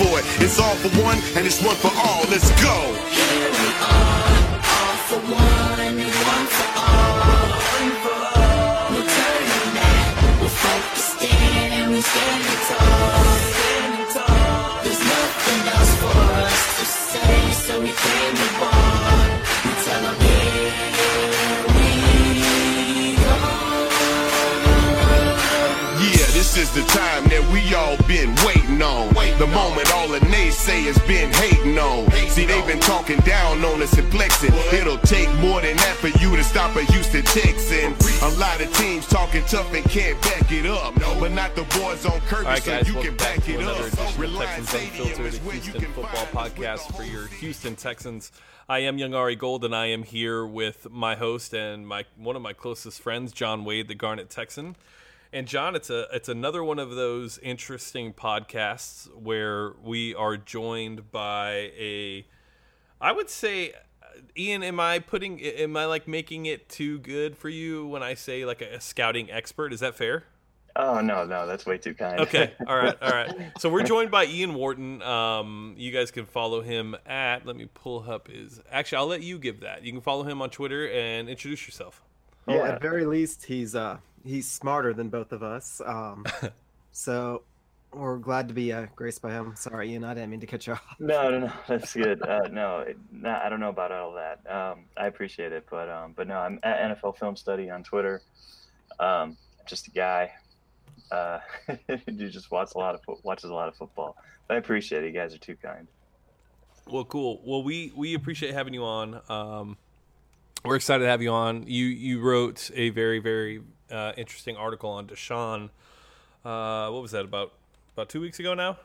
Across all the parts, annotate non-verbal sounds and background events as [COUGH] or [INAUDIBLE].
for it. It's all for one and it's one for all. Let's go. Here we are, all for one and one for all. No turning back, we're focused in and we standing tall. There's nothing else for us to say, so we claim the bond. We tell 'em here we go. Yeah, this is the time that we all been waiting on. The moment all the naysayers been hating on. See, they've been talking down on us and flexing. It'll take more than that for you to stop a Houston Texan. A lot of teams talking tough and can't back it up. But not the boys on Kirby, right, so guys, you welcome can back it up. edition of Reliance Texans Unfiltered, a Houston football podcast for your Houston Texans. I am Young Ari Gold, and I am here with my host and my one of my closest friends, John Wade, the Garnet Texan. And John, it's a it's another one of those interesting podcasts where we are joined by a, I would say, Ian, am I putting am I like making it too good for you when I say like a, a scouting expert? Is that fair? Oh no, no, that's way too kind. Okay. [LAUGHS] All right. All right. So we're joined by Ian Wharton. Um, you guys can follow him at. Let me pull up his. Actually, I'll let you give that. You can follow him on Twitter and introduce yourself. Well, Yeah. at very least, he's uh he's smarter than both of us. Um, [LAUGHS] so we're glad to be uh, graced by him. Sorry, Ian, I didn't mean to cut you off. no, no, no, that's good. Uh, no, it, no, I don't know about all that. Um, I appreciate it, but um, but no, I'm at NFL Film Study on Twitter. Um, just a guy uh, [LAUGHS] who just watches a lot of fo- watches a lot of football. But I appreciate it. You guys are too kind. Well, cool. Well, we we appreciate having you on. Um, we're excited to have you on. You you wrote a very very uh, interesting article on Deshaun. Uh, what was that about? About two weeks ago now.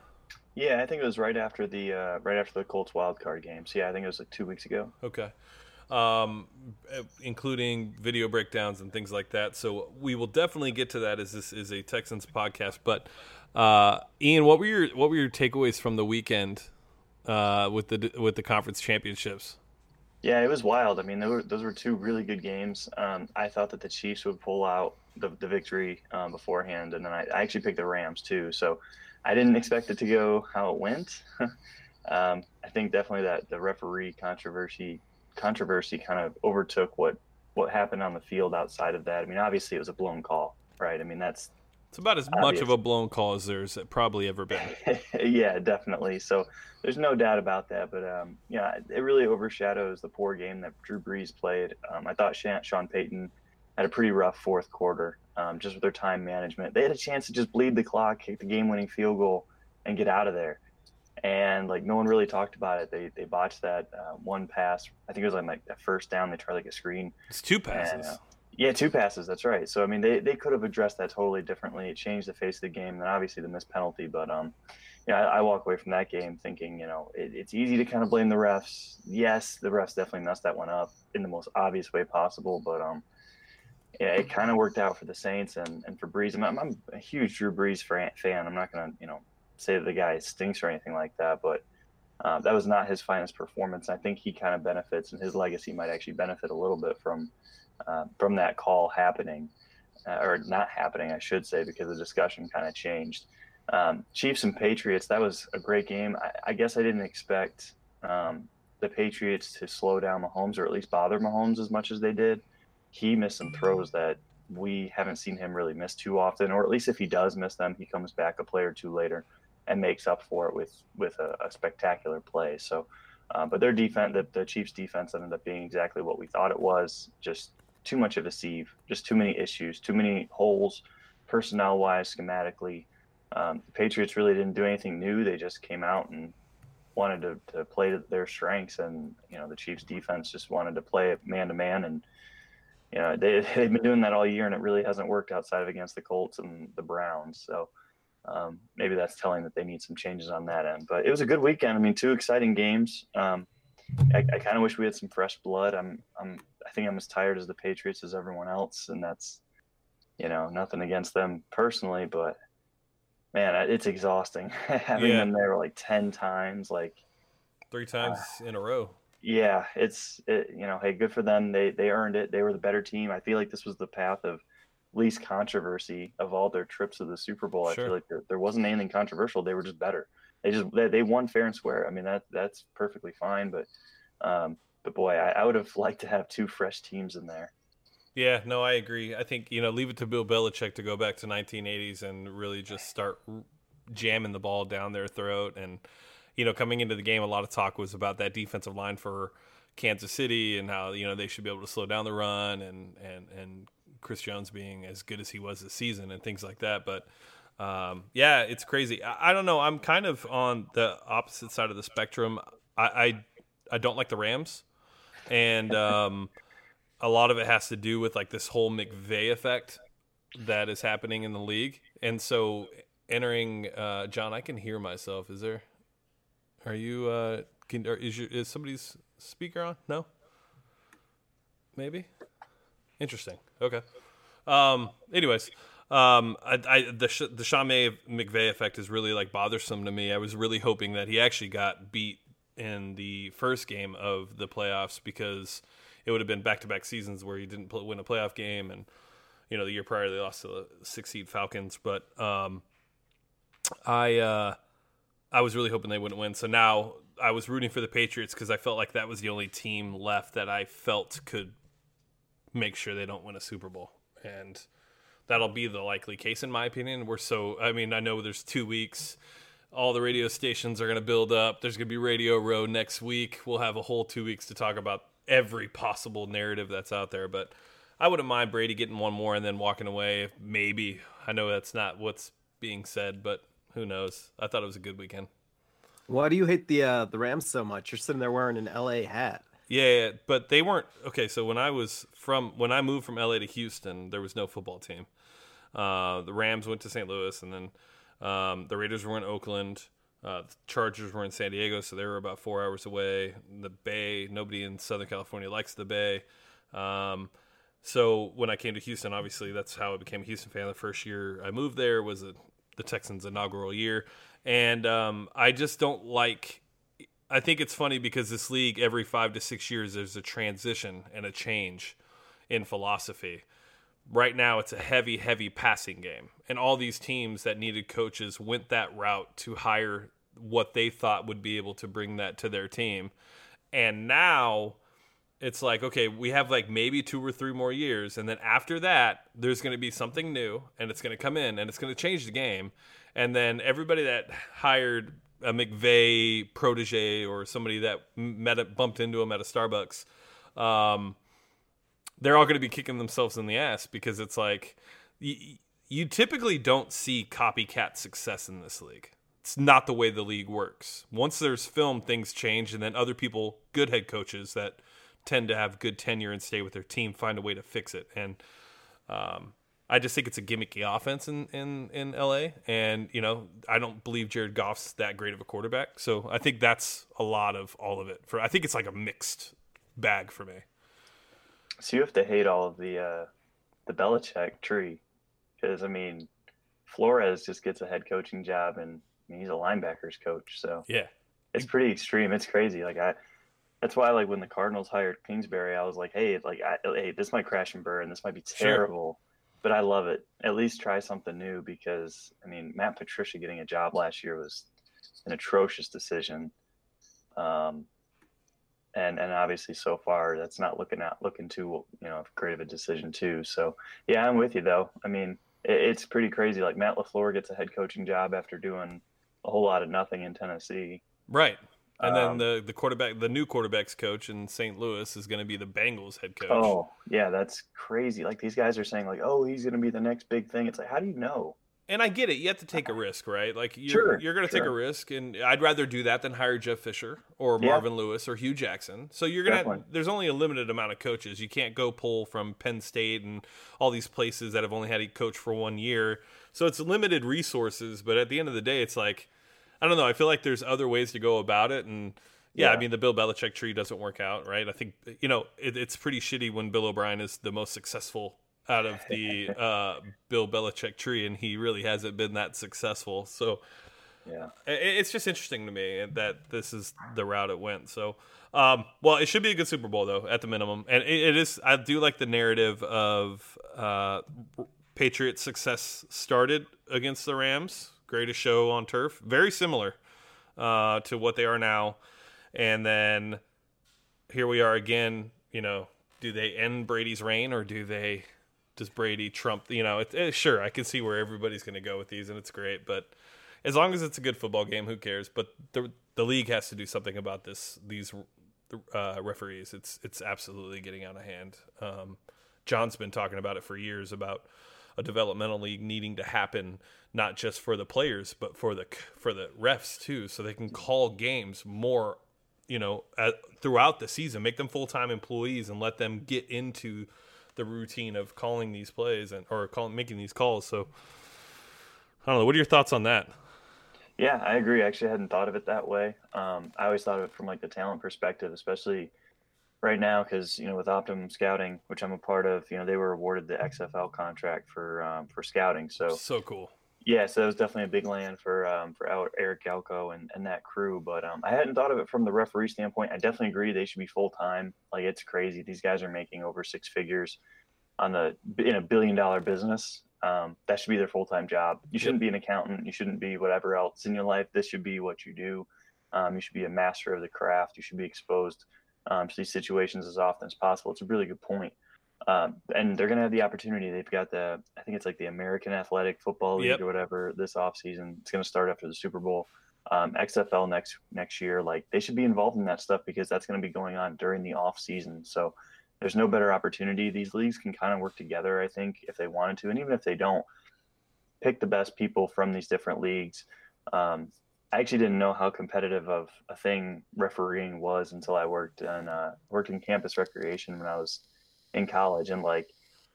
Yeah, I think it was right after the uh, right after the Colts wild card games. Yeah, I think it was like two weeks ago. Okay. Um, including video breakdowns and things like that. So we will definitely get to that as this is a Texans podcast. But uh, Ian, what were your what were your takeaways from the weekend uh, with the with the conference championships? Yeah, it was wild. I mean, those were, those were two really good games. Um, I thought that the Chiefs would pull out the, the victory um, beforehand, and then I, I actually picked the Rams too. So I didn't expect it to go how it went. [LAUGHS] um, I think definitely that the referee controversy controversy kind of overtook what what happened on the field outside of that. I mean, obviously it was a blown call, right? I mean, that's It's about as much Obvious. of a blown call as there's probably ever been. [LAUGHS] yeah, definitely. So there's no doubt about that. But um, yeah, it really overshadows the poor game that Drew Brees played. Um, I thought Sean, Sean Payton had a pretty rough fourth quarter, um, just with their time management. They had a chance to just bleed the clock, kick the game-winning field goal, and get out of there. And like no one really talked about it. They they botched that uh, one pass. I think it was on like that first down. They tried like a screen. It's two And, passes. uh, yeah, two passes. That's right. So I mean, they, they could have addressed that totally differently. It changed the face of the game, and obviously the missed penalty. But um, yeah, I, I walk away from that game thinking, you know, it, it's easy to kind of blame the refs. Yes, the refs definitely messed that one up in the most obvious way possible. But um, yeah, it kind of worked out for the Saints and, and for Brees. I'm, I'm a huge Drew Brees fan. I'm not gonna, you know, say that the guy stinks or anything like that, but. Uh, that was not his finest performance. I think he kind of benefits, and his legacy might actually benefit a little bit from uh, from that call happening, uh, or not happening, I should say, because the discussion kind of changed. Um, Chiefs and Patriots, that was a great game. I, I guess I didn't expect um, the Patriots to slow down Mahomes or at least bother Mahomes as much as they did. He missed some throws that we haven't seen him really miss too often, or at least if he does miss them, he comes back a play or two later and makes up for it with with a, a spectacular play. So, uh, but their defense, the, the Chiefs' defense, ended up being exactly what we thought it was. Just too much of a sieve, just too many issues, too many holes, personnel wise, schematically. Um, the Patriots really didn't do anything new. They just came out and wanted to, to play to their strengths, and you know the Chiefs' defense just wanted to play it man to man, and you know they [LAUGHS] they've been doing that all year, and it really hasn't worked outside of against the Colts and the Browns. So. Um, maybe that's telling that they need some changes on that end. But it was a good weekend. I mean, two exciting games. Um, I, I kind of wish we had some fresh blood. I'm, I'm, I think I'm as tired as the Patriots as everyone else, and that's, you know, nothing against them personally, but man, it's exhausting [LAUGHS] having Yeah. them there like ten times. Like, Three uh, times in a row. yeah, it's, it, you know, hey, good for them. They they earned it. They were the better team. I feel like this was the path of least controversy of all their trips to the Super Bowl. I feel like there, there wasn't anything controversial. They were just better. They just they, they won fair and square. I mean that that's perfectly fine, but um, but boy, I, I would have liked to have two fresh teams in there. Yeah, no, I agree. I think you know, leave it to Bill Belichick to go back to 1980s and really just start jamming the ball down their throat. And you know, coming into the game, a lot of talk was about that defensive line for Kansas City and how you know they should be able to slow down the run and and and Chris Jones being as good as he was this season and things like that. But um, yeah, it's crazy. I, I, don't know. I'm kind of on the opposite side of the spectrum. I I, I don't like the Rams, and um, a lot of it has to do with like this whole McVay effect that is happening in the league. And so entering, uh, John, I can hear myself. Is there? Are you? Uh, can is your is somebody's speaker on? No. Maybe. Interesting. Okay. Um. Anyways, um, I, I the the Sean McVay effect is really like bothersome to me. I was really hoping that he actually got beat in the first game of the playoffs because it would have been back to back seasons where he didn't win a playoff game, and you know the year prior they lost to the six seed Falcons. But um, I uh, I was really hoping they wouldn't win. So now I was rooting for the Patriots because I felt like that was the only team left that I felt could make sure they don't win a Super Bowl, and that'll be the likely case in my opinion. We're so I mean I know there's two weeks all the radio stations are going to build up. There's going to be Radio Row next week. We'll have a whole two weeks to talk about every possible narrative that's out there. But I wouldn't mind Brady getting one more and then walking away. Maybe I know that's not what's being said, but who knows? I thought it was a good weekend. Why do you hate the uh, the Rams so much? You're sitting there wearing an LA hat. Yeah, but they weren't okay. So when I was from when I moved from LA to Houston, there was no football team. Uh, the Rams went to St. Louis, and then um, the Raiders were in Oakland. Uh, the Chargers were in San Diego, so they were about four hours away. The Bay, nobody in Southern California likes the Bay. Um, so when I came to Houston, obviously that's how I became a Houston fan. The first year I moved there was a, the Texans' inaugural year, and um, I just don't like. I think it's funny because this league, every five to six years, there's a transition and a change in philosophy right now it's a heavy, heavy passing game. And all these teams that needed coaches went that route to hire what they thought would be able to bring that to their team. And now it's like, okay, we have like maybe two or three more years. And then after that, there's going to be something new and it's going to come in and it's going to change the game. And then everybody that hired a McVay protege or somebody that met bumped into him at a Starbucks, um, they're all going to be kicking themselves in the ass because it's like you, you typically don't see copycat success in this league. It's not the way the league works. Once there's film, things change, and then other people, good head coaches that tend to have good tenure and stay with their team, find a way to fix it. And um, I just think it's a gimmicky offense in, in, in LA. And, you know, I don't believe Jared Goff's that great of a quarterback. So I think that's a lot of all of it. For I think it's like a mixed bag for me. So you have to hate all of the uh, the Belichick tree, because I mean, Flores just gets a head coaching job, and I mean, he's a linebackers coach, so yeah, it's pretty extreme. It's crazy. Like I, that's why like when the Cardinals hired Kingsbury, I was like, hey, like I, hey, this might crash and burn. This might be terrible, sure. but I love it. At least try something new because I mean, Matt Patricia getting a job last year was an atrocious decision. Um, and and obviously so far that's not looking out looking too you know great of a decision too. So yeah, I'm with you though. I mean, it, it's pretty crazy. Like Matt LaFleur gets a head coaching job after doing a whole lot of nothing in Tennessee. Right. And um, then the the quarterback, the new quarterbacks coach in St. Louis is going to be the Bengals head coach. Oh yeah, that's crazy. Like these guys are saying, like, oh, he's going to be the next big thing. It's like, how do you know? And I get it. You have to take a uh-huh. risk, right? Like you're sure, you're going to sure. take a risk, and I'd rather do that than hire Jeff Fisher or Marvin yeah. Lewis or Hue Jackson. So you're gonna there's only a limited amount of coaches. You can't go pull from Penn State and all these places that have only had a coach for one year. So it's limited resources. But at the end of the day, it's like I don't know. I feel like there's other ways to go about it, and yeah, yeah. I mean the Bill Belichick tree doesn't work out, right? I think you know it, it's pretty shitty when Bill O'Brien is the most successful out of the uh, Bill Belichick tree, and he really hasn't been that successful. So, yeah, it's just interesting to me that this is the route it went. So, um, well, it should be a good Super Bowl though, at the minimum, and it, it is. I do like the narrative of uh, Patriots' success started against the Rams, greatest show on turf, very similar. uh, to what they are now, and then here we are again. You know, do they end Brady's reign or do they? Does Brady trump? You know, it's it, sure I can see where everybody's going to go with these, and it's great, but as long as it's a good football game, who cares? But the the league has to do something about this. These uh, referees, it's it's absolutely getting out of hand. Um, John's been talking about it for years about a developmental league needing to happen not just for the players but for the for the refs too, so they can call games more, you know, throughout the season, make them full time employees and let them get into the routine of calling these plays and or calling making these calls. So I don't know. What are your thoughts on that? Yeah, I agree. Actually, I hadn't thought of it that way. Um, I always thought of it from like the talent perspective, especially right now, because you know with Optimum Scouting, which I'm a part of, you know they were awarded the XFL contract for um, for scouting. So so cool. Yeah, so that was definitely a big land for um, for Eric Galko and, and that crew. But um, I hadn't thought of it from the referee standpoint. I definitely agree they should be full time. Like it's crazy. These guys are making over six figures on the in a billion dollar business. Um, that should be their full time job. You shouldn't be an accountant. You shouldn't be whatever else in your life. This should be what you do. Um, you should be a master of the craft. You should be exposed um, to these situations as often as possible. It's a really good point. Um, and they're going to have the opportunity. They've got the, I think it's like the American Athletic Football League Yep. or whatever this offseason. It's going to start after the Super Bowl. Um, XFL next next year, like they should be involved in that stuff because that's going to be going on during the off season. So there's no better opportunity. These leagues can kind of work together, I think, if they wanted to, and even if they don't, pick the best people from these different leagues. Um, I actually didn't know how competitive of a thing refereeing was until I worked in uh, worked in campus recreation when I was in college, and like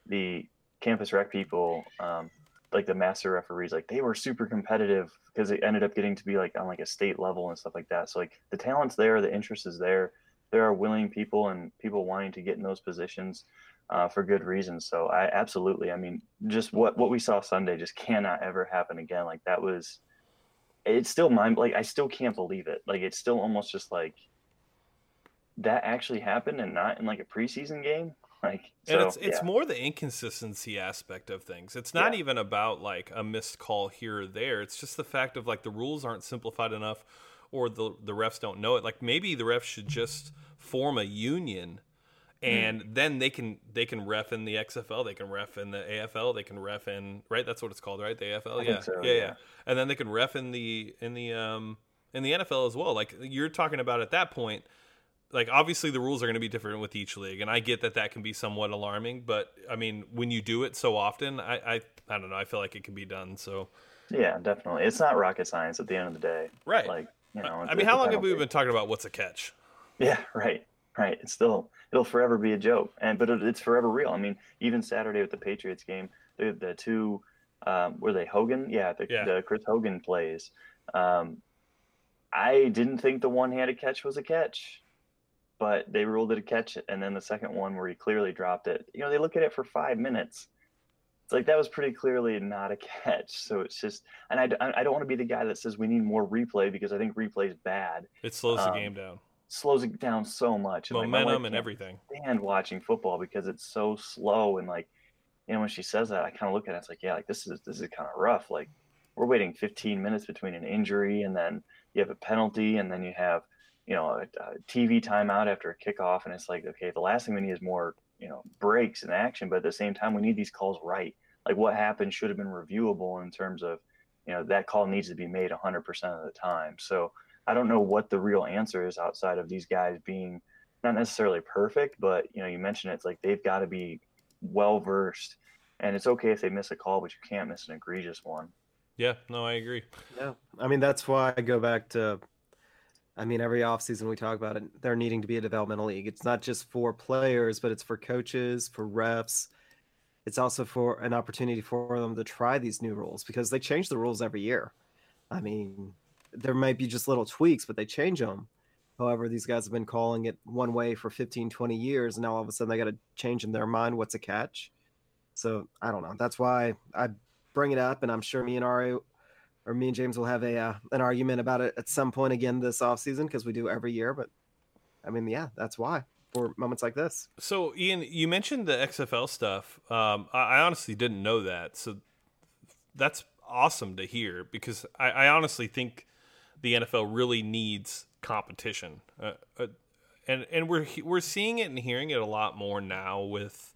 the campus rec people, um, like the master referees, like they were super competitive because it ended up getting to be like on like a state level and stuff like that. So like the talent's there, the interest is there. There are willing people and people wanting to get in those positions uh, for good reasons. So I absolutely, I mean, just what what we saw Sunday just cannot ever happen again. Like that was, it's still mind like I still can't believe it. Like it's still almost just like that actually happened and not in like a preseason game. Like and it's it's yeah. more the inconsistency aspect of things. It's not Yeah. even about like a missed call here or there. It's just the fact of like the rules aren't simplified enough, or the the refs don't know it. Like maybe the refs should just form a union, and Hmm. then they can they can ref in the XFL, they can ref in the AFL, they can ref in right. That's what it's called, right? The AFL, yeah, so, yeah, yeah, yeah. And then they can ref in the in the um in the NFL as well. Like you're talking about at that point like obviously the rules are going to be different with each league and i get that that can be somewhat alarming but i mean when you do it so often i i, I don't know i feel like it can be done so yeah, definitely. It's not rocket science at the end of the day. Right. Like you know. i mean how long have we been talking about what's a catch Yeah, [LAUGHS] right, right. It's still it'll forever be a joke, and but it, it's forever real. I mean, even Saturday with the Patriots game, the the two um, were they Hogan? Yeah, the, Yeah. the Chris Hogan plays. Um, I didn't think the one handed catch was a catch, but they ruled it a catch, and then the second one where he clearly dropped it. You know, they look at it for five minutes. It's like that was pretty clearly not a [LAUGHS] catch. So it's just, and I, I don't want to be the guy that says we need more replay because I think replay is bad it slows the Um, game down slows it down so much. And, like, momentum and everything And watching football because it's so slow and like, you know, when she says that, I kind of look at it. It's like, yeah, like this is this is kind of rough. Like we're waiting 15 minutes between an injury and then you have a penalty and then you have, you know, a, a TV timeout after a kickoff, and it's like, okay, the last thing we need is more, you know, breaks in action, but at the same time, we need these calls right. Like what happened should have been reviewable in terms of, you know, that call needs to be made 100% of the time. So I don't know what the real answer is outside of these guys being not necessarily perfect, but you know, you mentioned it, it's like they've got to be well versed, and it's okay if they miss a call, but you can't miss an egregious one. yeah no i agree Yeah. I mean, that's why I go back to, I mean, every offseason we talk about it, there needing to be a developmental league. It's not just for players, but it's for coaches, for refs. It's also for an opportunity for them to try these new rules because they change the rules every year. I mean, there might be just little tweaks, but they change them. However, these guys have been calling it one way for 15, 20 years. And now all of a sudden they got to change in their mind what's a catch. So I don't know. That's why I bring it up. And I'm sure me and Ari or me and James will have a uh, an argument about it at some point again this off season because we do every year. But I mean, yeah, that's why for moments like this. so ian you mentioned the xfl stuff um i, I honestly didn't know that so that's awesome to hear because I, I honestly think the NFL really needs competition. Uh, uh, and and we're we're seeing it and hearing it a lot more now with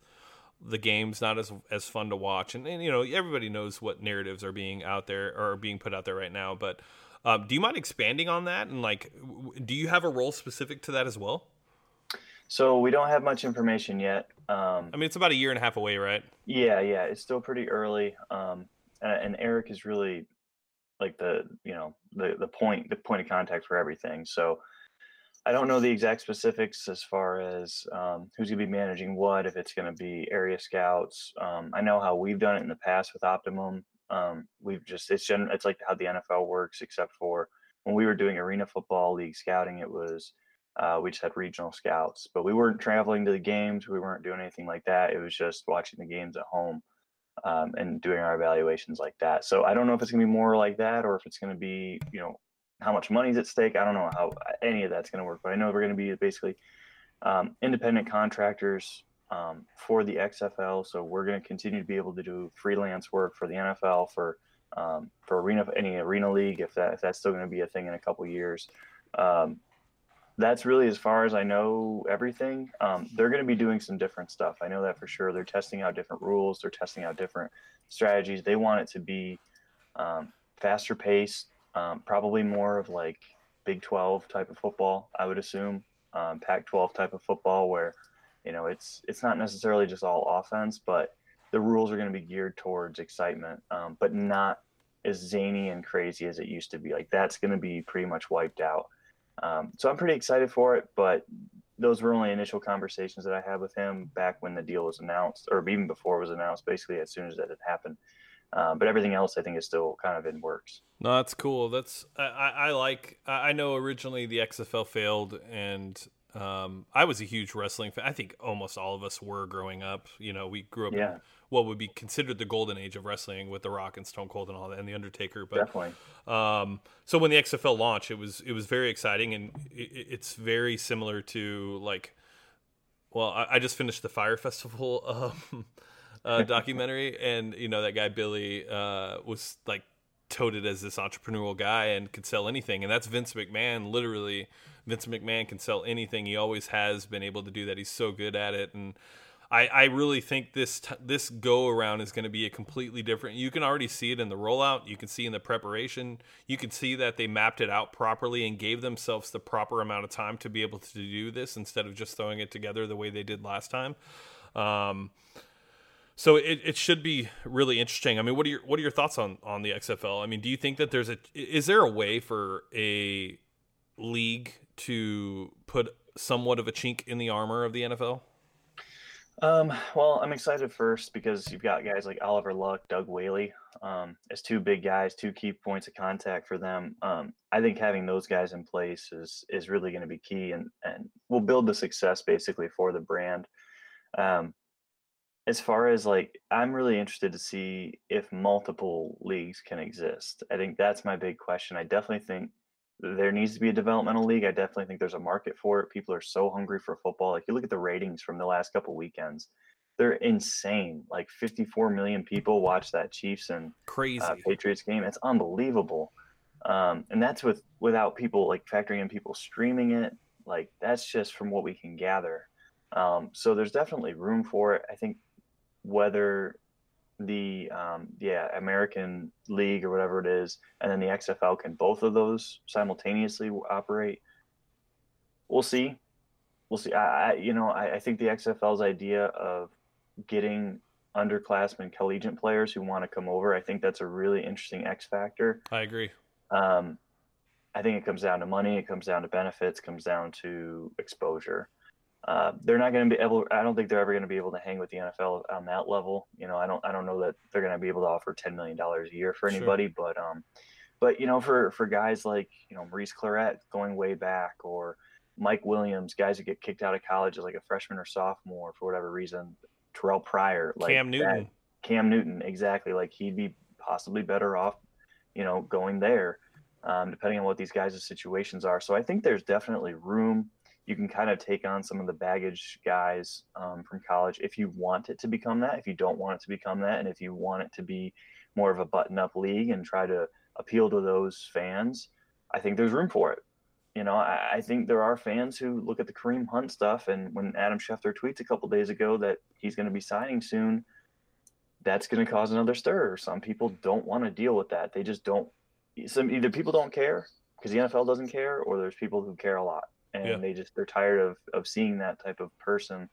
the games not as as fun to watch. And, and you know everybody knows what narratives are being out there or are being put out there right now but um, do you mind expanding on that? And like do you have a role specific to that as well? So we don't have much information yet um, i mean it's about a year and a half away right? Yeah yeah it's still pretty early um, and, and eric is really like the you know the the point the point of contact for everything. So I don't know the exact specifics as far as um, who's going to be managing what, if it's going to be area scouts. Um, I know how we've done it in the past with Optimum. Um, we've just it's gen- it's like how the NFL works, except for when we were doing arena football league scouting, it was uh, we just had regional scouts, but we weren't traveling to the games. We weren't doing anything like that. It was just watching the games at home um, and doing our evaluations like that. So I don't know if it's going to be more like that or if it's going to be you know how much money is at stake. I don't know how any of that's going to work, but I know we're going to be basically um, independent contractors um, for the XFL. So we're going to continue to be able to do freelance work for the NFL for um, for arena any arena league if that if that's still going to be a thing in a couple years. Um, that's really as far as I know everything. Um, they're going to be doing some different stuff. I know that for sure. They're testing out different rules. They're testing out different strategies. They want it to be um, faster paced, um, probably more of like Big 12 type of football, I would assume, um, Pac 12 type of football where, you know, it's it's not necessarily just all offense, but the rules are going to be geared towards excitement, um, but not as zany and crazy as it used to be. Like that's going to be pretty much wiped out. Um, so I'm pretty excited for it, but those were only initial conversations that I had with him back when the deal was announced, or even before it was announced. Basically, as soon as that had happened, uh, but everything else, I think, is still kind of in works. No, that's cool. That's I, I like. I know originally the XFL failed, and um, I was a huge wrestling fan. I think almost all of us were growing up. You know, we grew up yeah. in what would be considered the golden age of wrestling with The Rock and Stone Cold and all that, and The Undertaker. But definitely. Um, so when the XFL launched, it was it was very exciting, and it, it's very similar to like. Well, I, I just finished the Fire Festival. [LAUGHS] Um, uh, documentary, and you know that guy Billy uh, was like toted as this entrepreneurial guy and could sell anything, and that's Vince McMahon. Literally, Vince McMahon can sell anything. He always has been able to do that. He's so good at it, and I, I really think this t- this go around is going to be a completely different. You can already see it in the rollout. You can see in the preparation. You can see that they mapped it out properly and gave themselves the proper amount of time to be able to do this instead of just throwing it together the way they did last time. Um, so it, it should be really interesting. I mean, what are your what are your thoughts on on the XFL? I mean, do you think that there's a is there a way for a league to put somewhat of a chink in the armor of the NFL? Um, well, I'm excited first because you've got guys like Oliver Luck, Doug Whaley, um, as two big guys, two key points of contact for them. Um, I think having those guys in place is is really going to be key and and will build the success basically for the brand. Um, as far as like i'm really interested to see if multiple leagues can exist i think that's my big question i definitely think there needs to be a developmental league i definitely think there's a market for it people are so hungry for football like you look at the ratings from the last couple weekends they're insane like 54 million people watch that chiefs and crazy. Uh, patriots game it's unbelievable um, and that's with without people like factoring in people streaming it like that's just from what we can gather um, so there's definitely room for it i think whether the um, yeah American League or whatever it is, and then the XFL can both of those simultaneously operate. We'll see. We'll see. I, I you know I, I, think the XFL's idea of getting underclassmen collegiate players who want to come over, I think that's a really interesting X factor. I agree. Um, I think it comes down to money. It comes down to benefits. Comes down to exposure. Uh, they're not going to be able. I don't think they're ever going to be able to hang with the NFL on that level. You know, I don't. I don't know that they're going to be able to offer ten million dollars a year for anybody. Sure. But um, but you know, for for guys like you know Maurice Clarett going way back, or Mike Williams, guys that get kicked out of college as like a freshman or sophomore for whatever reason, Terrell Pryor, like Cam Newton, that, Cam Newton, exactly. Like he'd be possibly better off, you know, going there, um, depending on what these guys' situations are. So I think there's definitely room you can kind of take on some of the baggage guys um, from college if you want it to become that. If you don't want it to become that, and if you want it to be more of a button-up league and try to appeal to those fans, I think there's room for it. You know, I, I, think there are fans who look at the Kareem Hunt stuff, and when Adam Schefter tweets a couple days ago that he's going to be signing soon, that's going to cause another stir. Some people don't want to deal with that. They just don't. Some either people don't care because the NFL doesn't care, or there's people who care a lot, and yeah. they just they're tired of of seeing that type of person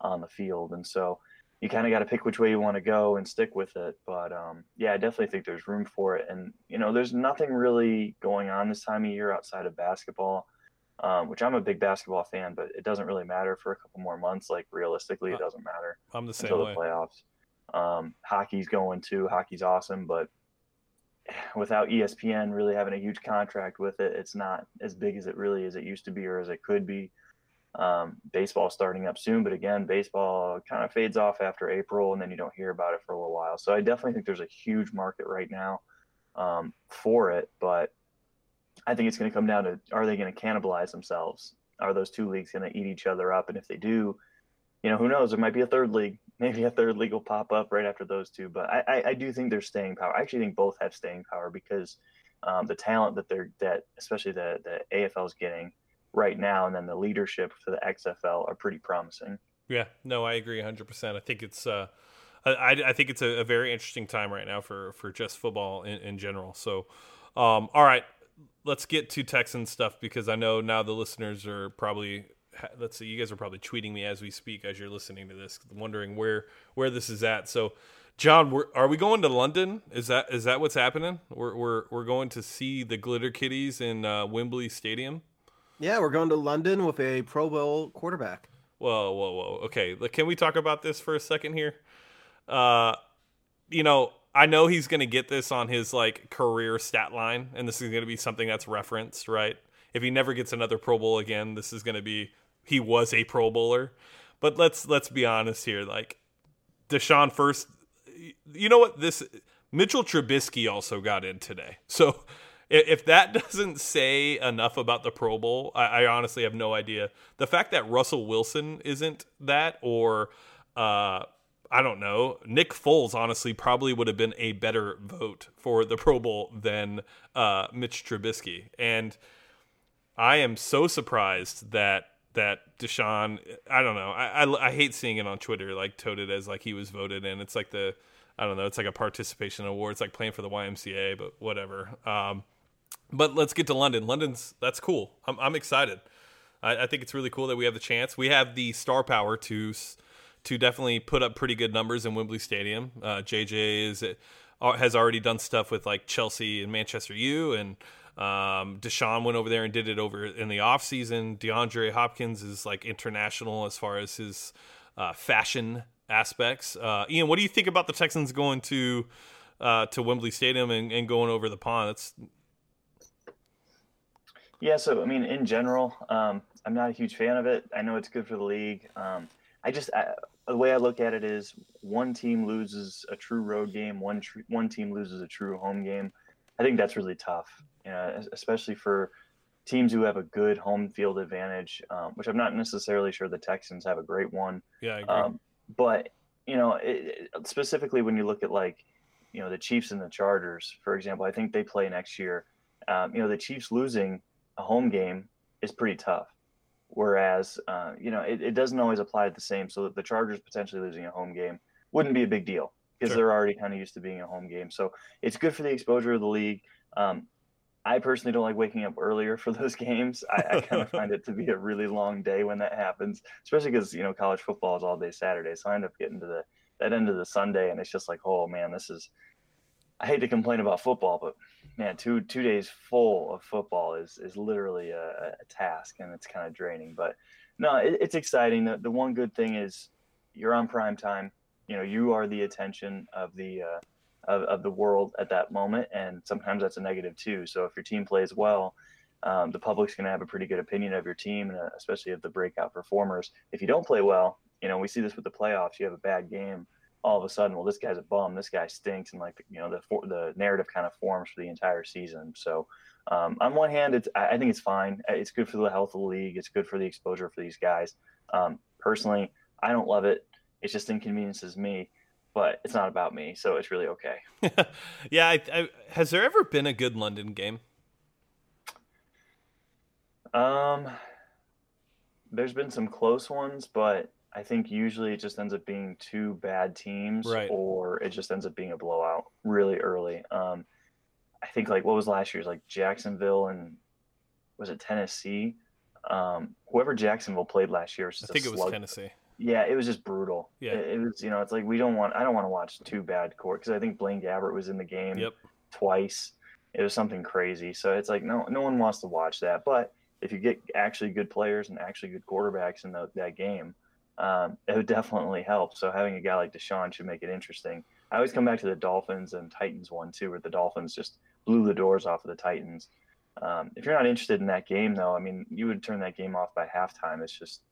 on the field, and so you kind of got to pick which way you want to go and stick with it. But um, yeah, I definitely think there's room for it. And, you know, there's nothing really going on this time of year outside of basketball, um, which I'm a big basketball fan, but it doesn't really matter for a couple more months. Like realistically, it doesn't matter. I'm the same until way. the playoffs. Um, hockey's going too. Hockey's awesome, but without ESPN really having a huge contract with it, it's not as big as it really as it used to be or as it could be. Um, baseball starting up soon, but again, baseball kind of fades off after April, and then you don't hear about it for a little while. So I definitely think there's a huge market right now um, for it, but I think it's going to come down to are they going to cannibalize themselves? Are those two leagues going to eat each other up? And if they do, you know, who knows? There might be a third league. Maybe a third will pop up right after those two. But I, I, I do think they're staying power. I actually think both have staying power because um, the talent that they're that especially the the AFL is getting right now, and then the leadership for the XFL are pretty promising. Yeah, no, I agree 100. percent I think it's uh, I, I think it's a, a, very interesting time right now for for just football in, in general. So, um, all right, let's get to Texan stuff because I know now the listeners are probably let's see, you guys are probably tweeting me as we speak as you're listening to this, wondering where where this is at. So. John, are we going to London? Is that is that what's happening? We're we're we're going to see the Glitter Kitties in uh, Wembley Stadium. Yeah, we're going to London with a Pro Bowl quarterback. Whoa, whoa, whoa. Okay, can we talk about this for a second here? Uh, you know, I know he's going to get this on his like career stat line, and this is going to be something that's referenced, right? If he never gets another Pro Bowl again, this is going to be he was a Pro Bowler. But let's let's be honest here, like Deshaun first. You know what? This Mitchell Trubisky also got in today, so if that [LAUGHS] doesn't say enough about the Pro Bowl, I, I, honestly have no idea. The fact that Russell Wilson isn't that, or uh, I don't know, Nick Foles honestly probably would have been a better vote for the Pro Bowl than uh, Mitch Trubisky, and I am so surprised that that Deshaun. I don't know. I, I, I hate seeing it on Twitter, like toted as like he was voted in. It's like the I don't know. It's like a participation award. It's like playing for the YMCA, but whatever. Um, but let's get to London. London's that's cool. I'm I'm excited. I, I think it's really cool that we have the chance. We have the star power to to definitely put up pretty good numbers in Wembley Stadium. Uh, JJ is uh, has already done stuff with like Chelsea and Manchester U, and um, Deshaun went over there and did it over in the off season. DeAndre Hopkins is like international as far as his uh, fashion aspects. Uh, Ian, what do you think about the Texans going to uh, to Wembley Stadium and, and going over the pond? That's yeah, so I mean, in general, um, I'm not a huge fan of it. I know it's good for the league. Um, I just I, the way I look at it is one team loses a true road game, one tr- one team loses a true home game. I think that's really tough, you know, especially for teams who have a good home field advantage, um, which I'm not necessarily sure the Texans have a great one. Yeah, I agree. Um, but you know, it, it, specifically when you look at like, you know, the Chiefs and the Chargers, for example, I think they play next year. Um, you know, the Chiefs losing a home game is pretty tough. Whereas, uh, you know, it, it, doesn't always apply the same. So the Chargers potentially losing a home game wouldn't be a big deal because sure. they're already kind of used to being a home game. So it's good for the exposure of the league. Um, I personally don't like waking up earlier for [LAUGHS] those games. I, I kind of find it to be a really long day when that happens, especially because you know college football is all day Saturday. So I end up getting to the that end of the Sunday, and it's just like, oh man, this is. I hate to complain about football, but man, two two days full of football is is literally a, a task, and it's kind of draining. But no, it, it's exciting. The, the one good thing is you're on prime time. You know, you are the attention of the uh, of, of the world at that moment, and sometimes that's a negative too. So if your team plays well, um, the public's going to have a pretty good opinion of your team, and uh, especially of the breakout performers. If you don't play well, you know, we see this with the playoffs. You have a bad game all of a sudden, well, this guy's a bum, this guy stinks, and like you know the the narrative kind of forms for the entire season. So um, on one hand, it's I think it's fine. It's good for the health of the league. It's good for the exposure for these guys. Um, personally, I don't love it. It just inconveniences me, but it's not about me, so it's really okay. [LAUGHS] yeah, I, I, has there ever been a good London game? Um, there's been some close ones, but I think usually it just ends up being two bad teams, Right. or it just ends up being a blowout really early. Um, I think like what was last year's like Jacksonville and was it Tennessee? Um, whoever Jacksonville played last year was I think it was slug- Tennessee. Yeah, it was just brutal. Yeah. it, it was. You know, it's like we don't want. I don't want to watch too bad court because I think Blaine Gabbert was in the game Yep. twice. It was something crazy. So it's like no, no one wants to watch that. But if you get actually good players and actually good quarterbacks in the, that game, um, [LAUGHS] it would definitely help. So having a guy like Deshaun should make it interesting. I always come back to the Dolphins and Titans one too, where the Dolphins just blew the doors off of the Titans. Um, if you're not interested in that game, though, I mean, you would turn that game off by halftime. It's just,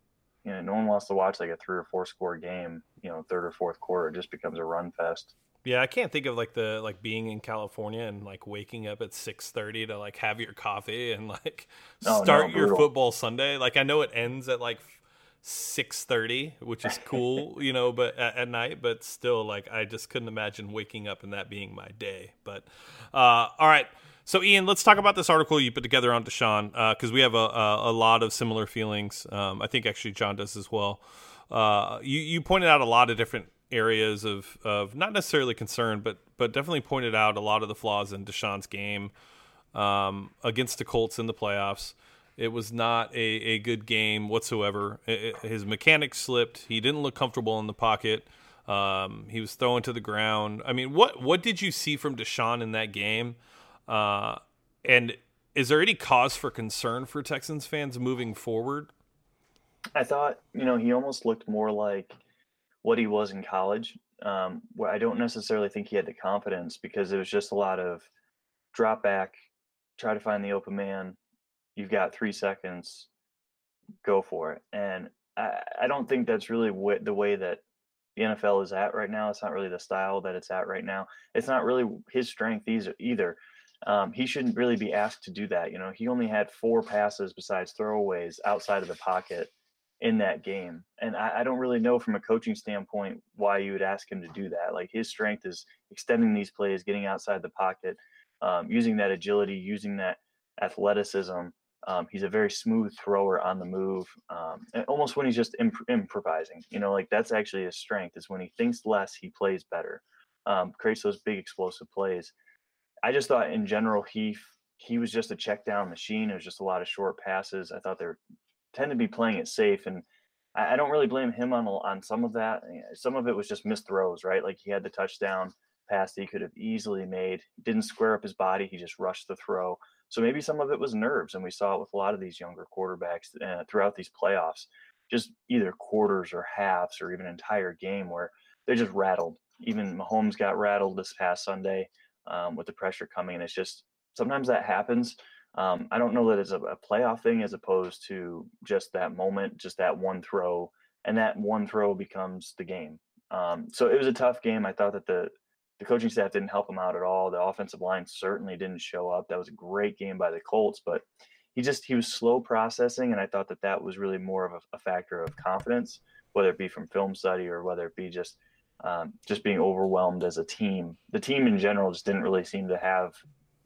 you know, no one wants to watch like a three or four score game. You know, third or fourth quarter, it just becomes a run fest. Yeah, I can't think of like the like being in California and like waking up at six thirty to like have your coffee and like Oh, no, start your football Sunday. Like I know it ends at like six thirty, which is cool, [LAUGHS] you know, but at, at night, but still, like I just couldn't imagine waking up and that being my day. But uh, all right. So, Ian, let's talk about this article you put together on Deshaun because we have a, a, a lot of similar feelings. Um, I think actually John does as well. Uh, you, you pointed out a lot of different areas of, of not necessarily concern, but but definitely pointed out a lot of the flaws in Deshaun's game um, against the Colts in the playoffs. It was not a, a good game whatsoever. I- I- his mechanics slipped. He didn't look comfortable in the pocket. Um, he was throwing to the ground. I mean, what what did you see from Deshaun in that game? Uh, and is there any cause for concern for Texans fans moving forward? I thought, you know, he almost looked more like what he was in college. Um, where I don't necessarily think he had the confidence because it was just a lot of drop back, try to find the open man. You've got three seconds, go for it. And I, I don't think that's really what, the way that the NFL is at right now. It's not really the style that it's at right now. It's not really his strength either. Um, he shouldn't really be asked to do that. You know, he only had four passes besides throwaways outside of the pocket in that game. And I, I don't really know from a coaching standpoint why you would ask him to do that. Like his strength is extending these plays, getting outside the pocket, um, using that agility, using that athleticism. Um, he's a very smooth thrower on the move, um, almost when he's just imp- improvising. You know, like that's actually his strength. Is when he thinks less, he plays better, um, creates those big explosive plays. I just thought in general he he was just a check down machine. It was just a lot of short passes. I thought they were tend to be playing it safe, and I, I don't really blame him on on some of that. Eh, Some of it was just missed throws, right? Like he had the touchdown pass that he could have easily made. Didn't square up his body. He just rushed the throw. So maybe some of it was nerves, and we saw it with a lot of these younger quarterbacks uh, throughout these playoffs. Just either quarters or halves or even entire game where they're just rattled. Even Mahomes got rattled this past Sunday um, with the pressure coming, and it's just sometimes that happens. Um, I don't know that it's a, a playoff thing as opposed to just that moment, just that one throw, and that one throw becomes the game. Um, so it was a tough game. I thought that the the coaching staff didn't help him out at all. The offensive line certainly didn't show up. That was a great game by the Colts, but he just he was slow processing, and I thought that that was really more of a, a factor of confidence, whether it be from film study or whether it be just um, just being overwhelmed as a team. The team in general just didn't really seem to have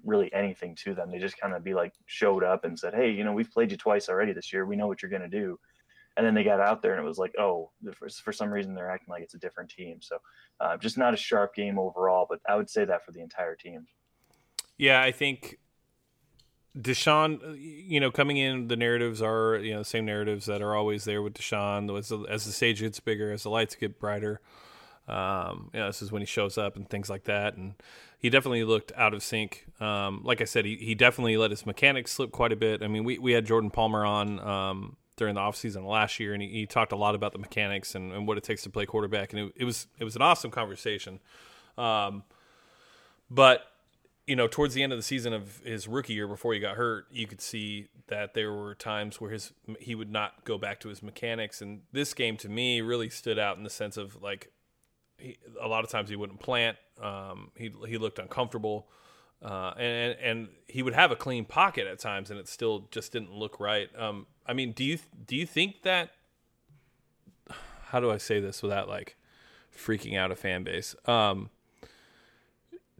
really anything to them. They just kind of be like showed up and said, "Hey, you know, we've played you twice already this year. We know what you're going to do." And then they got out there and it was like, oh, for, some reason they're acting like it's a different team. So uh, just not a sharp game overall, but I would say that for the entire team. Yeah, I think Deshaun, you know, coming in, the narratives are, you know, the same narratives that are always there with Deshaun. As the, as the stage gets bigger, as the lights get brighter, um, you know, this is when he shows up and things like that. And he definitely looked out of sync. Um, like I said, he, he definitely let his mechanics slip quite a bit. I mean, we, we had Jordan Palmer on um, during the offseason last year, and he, he talked a lot about the mechanics and, and what it takes to play quarterback. And it, it was it was an awesome conversation. Um, but you know, towards the end of the season of his rookie year, before he got hurt, you could see that there were times where his he would not go back to his mechanics. And this game, to me, really stood out in the sense of like, he, a lot of times he wouldn't plant. Um, he he looked uncomfortable, uh, and and he would have a clean pocket at times, and it still just didn't look right. Um, I mean, do you do you think that? How do I say this without like freaking out a fan base? Um,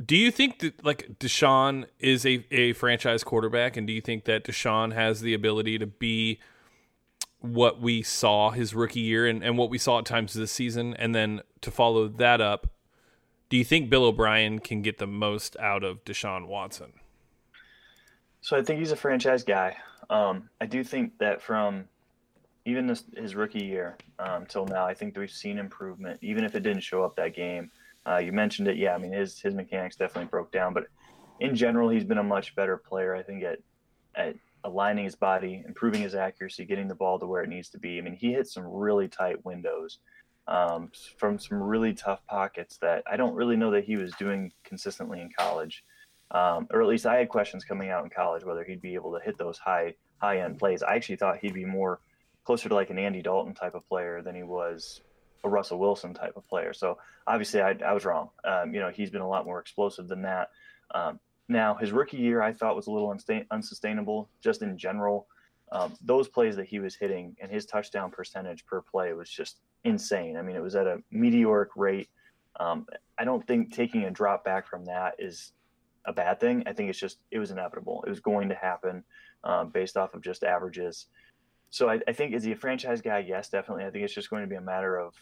Do you think that like Deshaun is a, a franchise quarterback, and do you think that Deshaun has the ability to be what we saw his rookie year and, and what we saw at times this season? And then to follow that up, do you think Bill O'Brien can get the most out of Deshaun Watson? So I think he's a franchise guy. Um, I do think that from even this, his rookie year um, till now, I think that we've seen improvement, even if it didn't show up that game. Uh, you mentioned it, yeah. I mean, his his mechanics definitely broke down, but in general, he's been a much better player. I think at at aligning his body, improving his accuracy, getting the ball to where it needs to be. I mean, he hit some really tight windows um, from some really tough pockets that I don't really know that he was doing consistently in college, um, or at least I had questions coming out in college whether he'd be able to hit those high high end plays. I actually thought he'd be more closer to like an Andy Dalton type of player than he was a Russell Wilson type of player. So obviously I, I was wrong. Um, you know, he's been a lot more explosive than that. Um, now his rookie year I thought was a little unsustainable just in general. Um, those plays that he was hitting and his touchdown percentage per play was just insane. I mean, it was at a meteoric rate. Um, I don't think taking a drop back from that is a bad thing. I think it's just it was inevitable. It was going to happen um, based off of just averages. So I, I, think is he a franchise guy? Yes, definitely. I think it's just going to be a matter of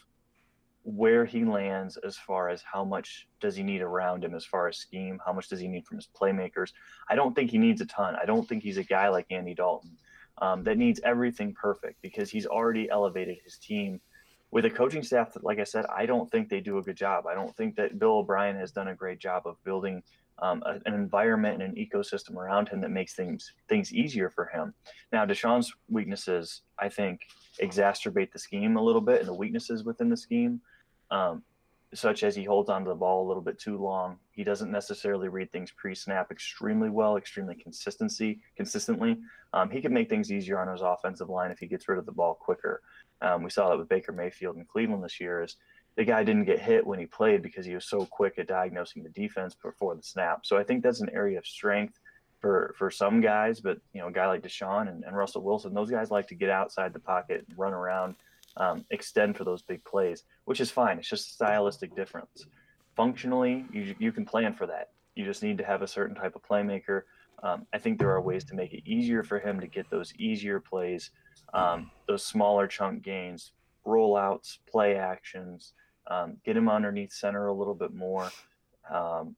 where he lands as far as how much does he need around him as far as scheme, how much does he need from his playmakers. I don't think he needs a ton. I don't think he's a guy like Andy Dalton um, that needs everything perfect because he's already elevated his team with a coaching staff that, like I said, I don't think they do a good job. I don't think that Bill O'Brien has done a great job of building um, a, an environment and an ecosystem around him that makes things things easier for him. Now, Deshaun's weaknesses, I think, exacerbate the scheme a little bit and the weaknesses within the scheme, um, such as he holds onto the ball a little bit too long. He doesn't necessarily read things pre-snap extremely well, extremely consistency consistently. Um, he can make things easier on his offensive line if he gets rid of the ball quicker. Um, we saw that with Baker Mayfield in Cleveland this year. Is the guy didn't get hit when he played because he was so quick at diagnosing the defense before the snap. So I think that's an area of strength for for some guys. But you know, a guy like Deshaun and, and Russell Wilson, those guys like to get outside the pocket, and run around, um, extend for those big plays, which is fine. It's just a stylistic difference. Functionally, you you can plan for that. You just need to have a certain type of playmaker. Um, I think there are ways to make it easier for him to get those easier plays um, those smaller chunk gains, rollouts, play actions, um, get him underneath center a little bit more. Um,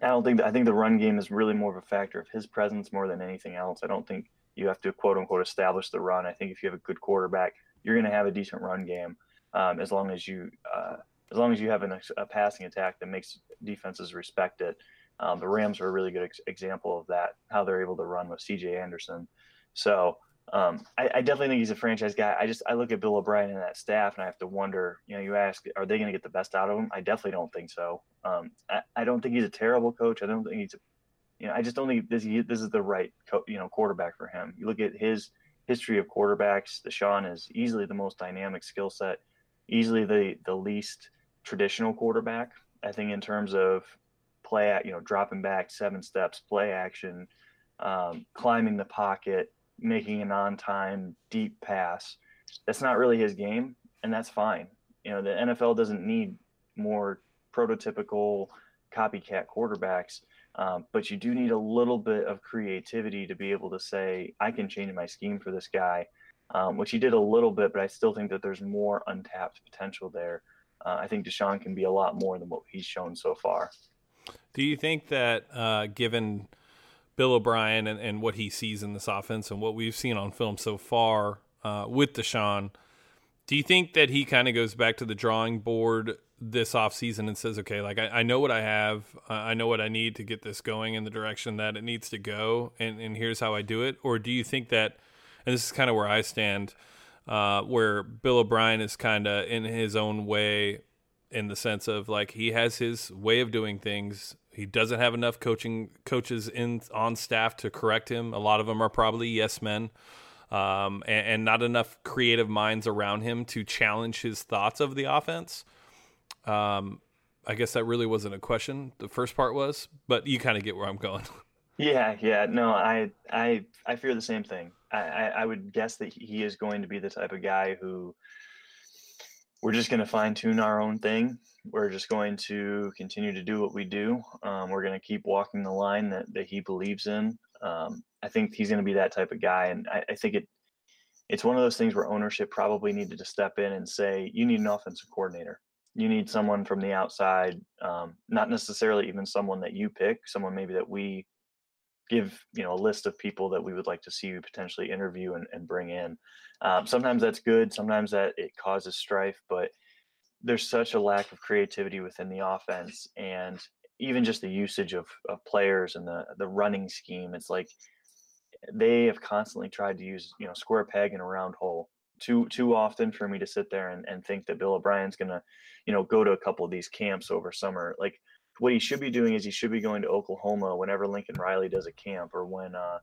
I don't think I think the run game is really more of a factor of his presence more than anything else. I don't think you have to quote unquote establish the run. I think if you have a good quarterback, you're going to have a decent run game um, as long as you uh, as long as you have an, a passing attack that makes defenses respect it. Um, the Rams are a really good ex- example of that, how they're able to run with C.J. Anderson. So um, I, I, definitely think he's a franchise guy. I just I look at Bill O'Brien and that staff, and I have to wonder. You know, you ask, are they going to get the best out of him? I definitely don't think so. Um, I, I, don't think he's a terrible coach. I don't think he's, a, you know, I just don't think this this is the right co- you know quarterback for him. You look at his history of quarterbacks. Deshaun is easily the most dynamic skill set, easily the the least traditional quarterback. I think in terms of play, at you know, dropping back seven steps, play action, um, climbing the pocket making an on time deep pass. That's not really his game, and that's fine. You know, the NFL doesn't need more prototypical copycat quarterbacks, um, but you do need a little bit of creativity to be able to say, I can change my scheme for this guy, um, which he did a little bit, but I still think that there's more untapped potential there. Uh, I think Deshaun can be a lot more than what he's shown so far. Do you think that uh, given – Bill O'Brien and, and what he sees in this offense and what we've seen on film so far uh, with Deshaun, do you think that he kind of goes back to the drawing board this offseason and says, okay, like I, I know what I have, uh, I know what I need to get this going in the direction that it needs to go, and, and here's how I do it? Or do you think that, and this is kind of where I stand, uh, where Bill O'Brien is kind of in his own way in the sense of like he has his way of doing things he doesn't have enough coaching coaches in on staff to correct him. A lot of them are probably yes men, um, and, and, not enough creative minds around him to challenge his thoughts of the offense. Um, I guess that really wasn't a question. The first part was, but you kind of get where I'm going. [LAUGHS] Yeah, yeah. No, I, I, I fear the same thing. I, I, I would guess that he is going to be the type of guy who we're just going to fine tune our own thing. We're just going to continue to do what we do. Um, we're going to keep walking the line that, that he believes in. Um, I think he's going to be that type of guy. And I, I think it, it's one of those things where ownership probably needed to step in and say, you need an offensive coordinator. You need someone from the outside, um, not necessarily even someone that you pick, someone maybe that we give you know a list of people that we would like to see you potentially interview and, and bring in. Um, sometimes that's good sometimes that it causes strife but there's such a lack of creativity within the offense and even just the usage of, of players and the the running scheme it's like they have constantly tried to use you know square peg in a round hole too too often for me to sit there and, and think that bill o'brien's gonna you know go to a couple of these camps over summer like what he should be doing is he should be going to Oklahoma whenever Lincoln Riley does a camp or when, uh,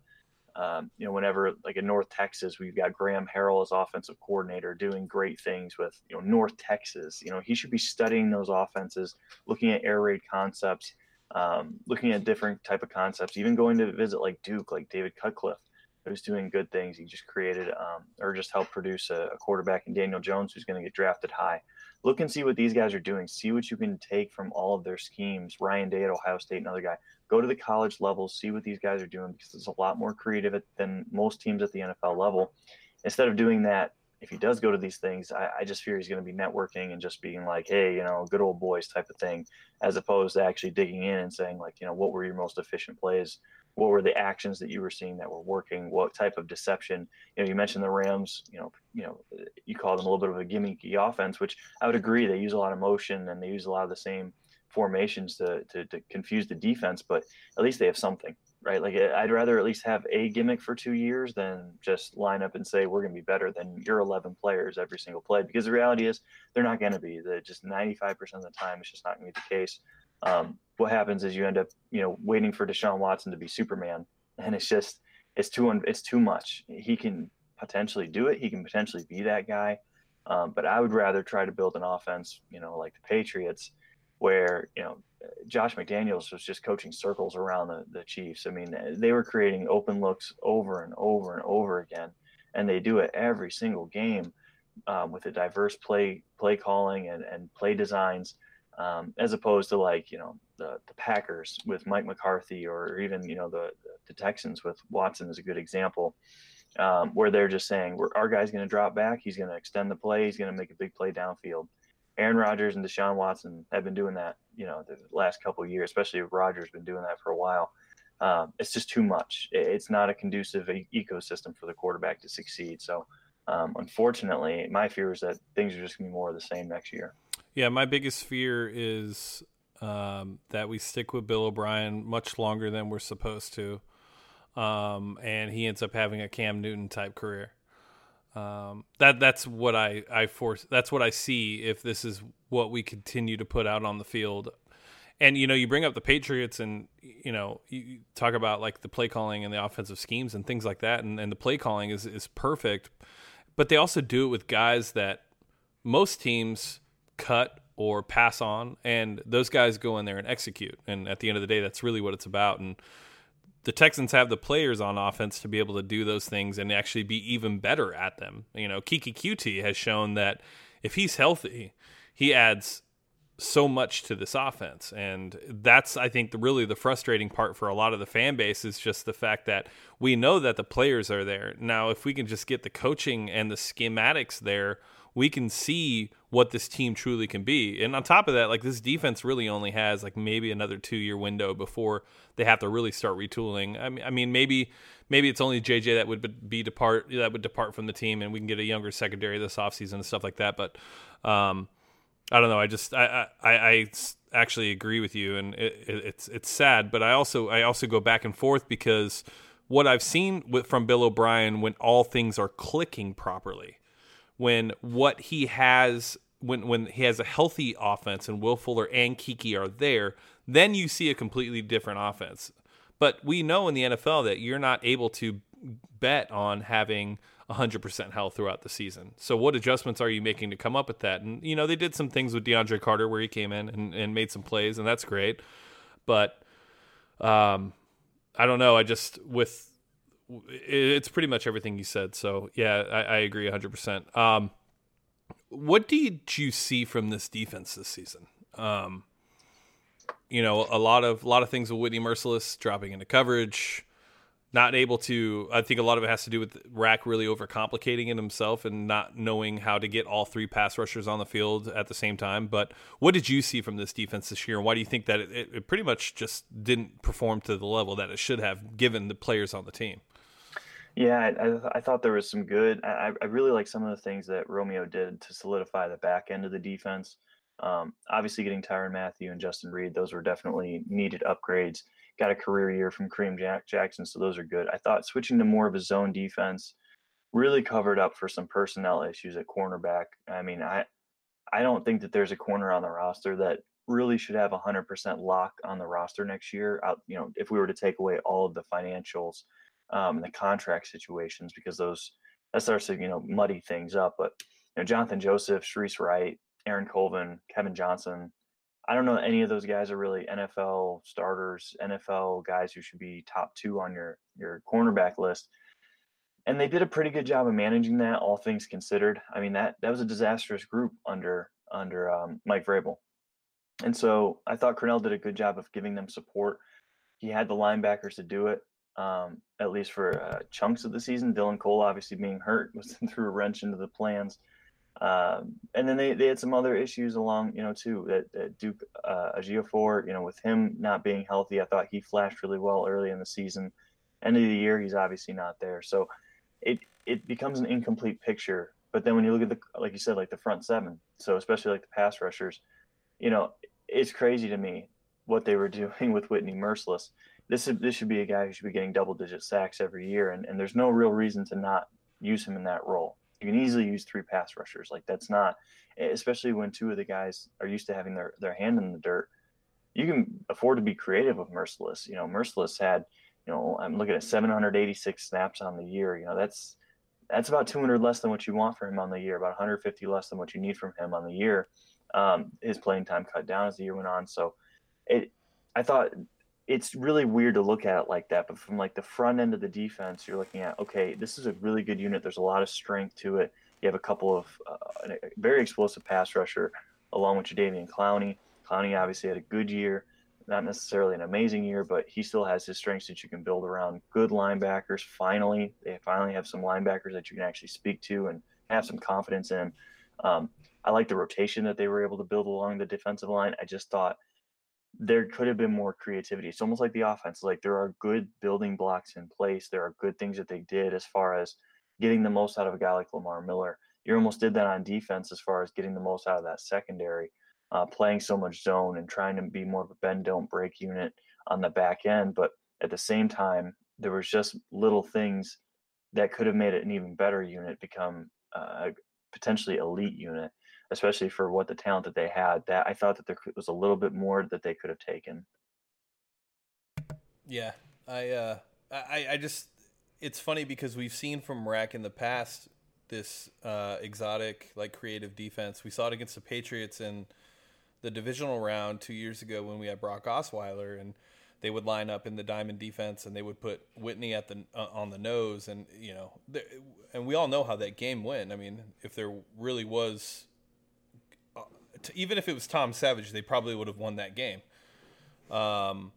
um, you know, whenever like in North Texas, we've got Graham Harrell as offensive coordinator doing great things with, you know, North Texas. You know, he should be studying those offenses, looking at air raid concepts, um, looking at different type of concepts, even going to visit like Duke, like David Cutcliffe, who's doing good things. He just created um, or just helped produce a, a quarterback in Daniel Jones, who's going to get drafted high look and see what these guys are doing. See what you can take from all of their schemes. Ryan Day at Ohio State, another guy. Go to the college level, see what these guys are doing because it's a lot more creative than most teams at the NFL level. Instead of doing that, if he does go to these things, I, I just fear he's going to be networking and just being like, hey, you know, good old boys type of thing, as opposed to actually digging in and saying, like, you know, what were your most efficient plays? What were the actions that you were seeing that were working? What type of deception? You know you mentioned the rams you know you know you call them a little bit of a gimmicky offense which i would agree they use a lot of motion and they use a lot of the same formations to, to, to confuse the defense but at least they have something right? Like i'd rather at least have a gimmick for two years than just line up and say we're going to be better than your 11 players every single play because the reality is they're not going to be. The just 95% of the time it's just not going to be the case um, what happens is you end up, you know, waiting for Deshaun Watson to be Superman, and it's just it's too it's too much. He can potentially do it. He can potentially be that guy, um, but I would rather try to build an offense, you know, like the Patriots, where you know Josh McDaniels was just coaching circles around the, the Chiefs. I mean, they were creating open looks over and over and over again, and they do it every single game um, with a diverse play play calling and, and play designs um, as opposed to like you know the, the Packers with Mike McCarthy or even you know the the Texans with Watson is a good example um, where they're just saying our guy's going to drop back, he's going to extend the play, he's going to make a big play downfield. Aaron Rodgers and Deshaun Watson have been doing that, you know, the last couple years, especially Rodgers has been doing that for a while. Um, it's just too much. It's not a conducive e- ecosystem for the quarterback to succeed. So, um, unfortunately, my fear is that things are just going to be more of the same next year. Yeah, my biggest fear is um, that we stick with Bill O'Brien much longer than we're supposed to, um, and he ends up having a Cam Newton type career. Um, that that's what I I force. That's what I see if this is what we continue to put out on the field. And you know, you bring up the Patriots, and you know, you talk about like the play calling and the offensive schemes and things like that, and, and the play calling is is perfect, but they also do it with guys that most teams cut or pass on, and those guys go in there and execute. And at the end of the day, that's really what it's about. And the Texans have the players on offense to be able to do those things and actually be even better at them. You know, Keke Coutee has shown that if he's healthy, he adds so much to this offense and that's i think the, really the frustrating part for a lot of the fan base is just the fact that we know that the players are there now if we can just get the coaching and the schematics there we can see what this team truly can be. And on top of that, like this defense really only has like maybe another two year window before they have to really start retooling. I mean, I mean maybe maybe it's only JJ that would be depart that would depart from the team, and we can get a younger secondary this offseason and stuff like that. But um, I don't know. I just I I, I actually agree with you, and it, it, it's it's sad, but I also I also go back and forth because what I've seen with, from Bill O'Brien when all things are clicking properly when what he has when when he has a healthy offense and Will Fuller and Keke are there, then you see a completely different offense. But we know in the NFL that you're not able to bet on having 100% health throughout the season. So what adjustments are you making to come up with that? And you know, they did some things with DeAndre Carter where he came in and, and made some plays and that's great. But um I don't know, I just with it's pretty much everything you said. So yeah, I, I agree 100. Um, percent what did you see from this defense this season? Um, you know, a lot of a lot of things with Whitney Mercilus dropping into coverage, not able to. I think a lot of it has to do with Rack really overcomplicating it himself and not knowing how to get all three pass rushers on the field at the same time. But what did you see from this defense this year, and why do you think that it, it pretty much just didn't perform to the level that it should have, given the players on the team? Yeah, I, I thought there was some good. I, I really like some of the things that Romeo did to solidify the back end of the defense. Um, obviously, getting Tyrann Mathieu and Justin Reid, those were definitely needed upgrades. Got a career year from Kareem Jack- Jackson, so those are good. I thought switching to more of a zone defense really covered up for some personnel issues at cornerback. I mean, I I don't think that there's a corner on the roster that really should have 100% lock on the roster next year. Out, you know, if we were to take away all of the financials um, and the contract situations, because those that starts to you know muddy things up. But you know, Jonathan Joseph, Shareece Wright, Aaron Colvin, Kevin Johnson. I don't know any of those guys are really NFL starters, NFL guys who should be top two on your your cornerback list. And they did a pretty good job of managing that, all things considered. I mean that that was a disastrous group under under um, Mike Vrabel, and so I thought Crennel did a good job of giving them support. He had the linebackers to do it, um, at least for uh, chunks of the season. Dylan Cole, obviously being hurt, [LAUGHS] was threw a wrench into the plans. Um, and then they, they had some other issues along, you know, too. That, that Duke uh, Ejiofor, you know, with him not being healthy, I thought he flashed really well early in the season. End of the year, he's obviously not there, so it it becomes an incomplete picture. But then when you look at the, like you said, like the front seven, so especially like the pass rushers, you know, it's crazy to me what they were [LAUGHS] doing with Whitney Mercilus. This is, this should be a guy who should be getting double digit sacks every year, and, and there's no real reason to not use him in that role you can easily use three pass rushers. Like that's not, especially when two of the guys are used to having their their hand in the dirt. You can afford to be creative with Mercilus. You know, Mercilus had, you know, I'm looking at 786 snaps on the year. You know, that's that's about 200 less than what you want for him on the year. About 150 less than what you need from him on the year. Um, his playing time cut down as the year went on. So, it, I thought it's really weird to look at it like that. But from like the front end of the defense, you're looking at okay, this is a really good unit. There's a lot of strength to it. You have a couple of uh, a very explosive pass rusher along with Jadeveon Clowney. Clowney obviously had a good year, not necessarily an amazing year, but he still has his strengths that you can build around. Good linebackers. Finally, they finally have some linebackers that you can actually speak to and have some confidence in. Um, I like the rotation that they were able to build along the defensive line. I just thought there could have been more creativity. It's almost like the offense. Like there are good building blocks in place. There are good things that they did as far as getting the most out of a guy like Lamar Miller. You almost did that on defense as far as getting the most out of that secondary, uh, playing so much zone and trying to be more of a bend don't break unit on the back end. But at the same time, there was just little things that could have made it an even better unit become uh, a potentially elite unit especially for what the talent that they had. That I thought that there was a little bit more that they could have taken. Yeah, I, uh, I, I just, it's funny because we've seen from Rack in the past this uh, exotic, like creative defense. We saw it against the Patriots in the divisional round two years ago when we had Brock Osweiler, and they would line up in the diamond defense and they would put Whitney at the uh, on the nose, and you know, and we all know how that game went. I mean, if there really was even if it was Tom Savage, they probably would have won that game. Um,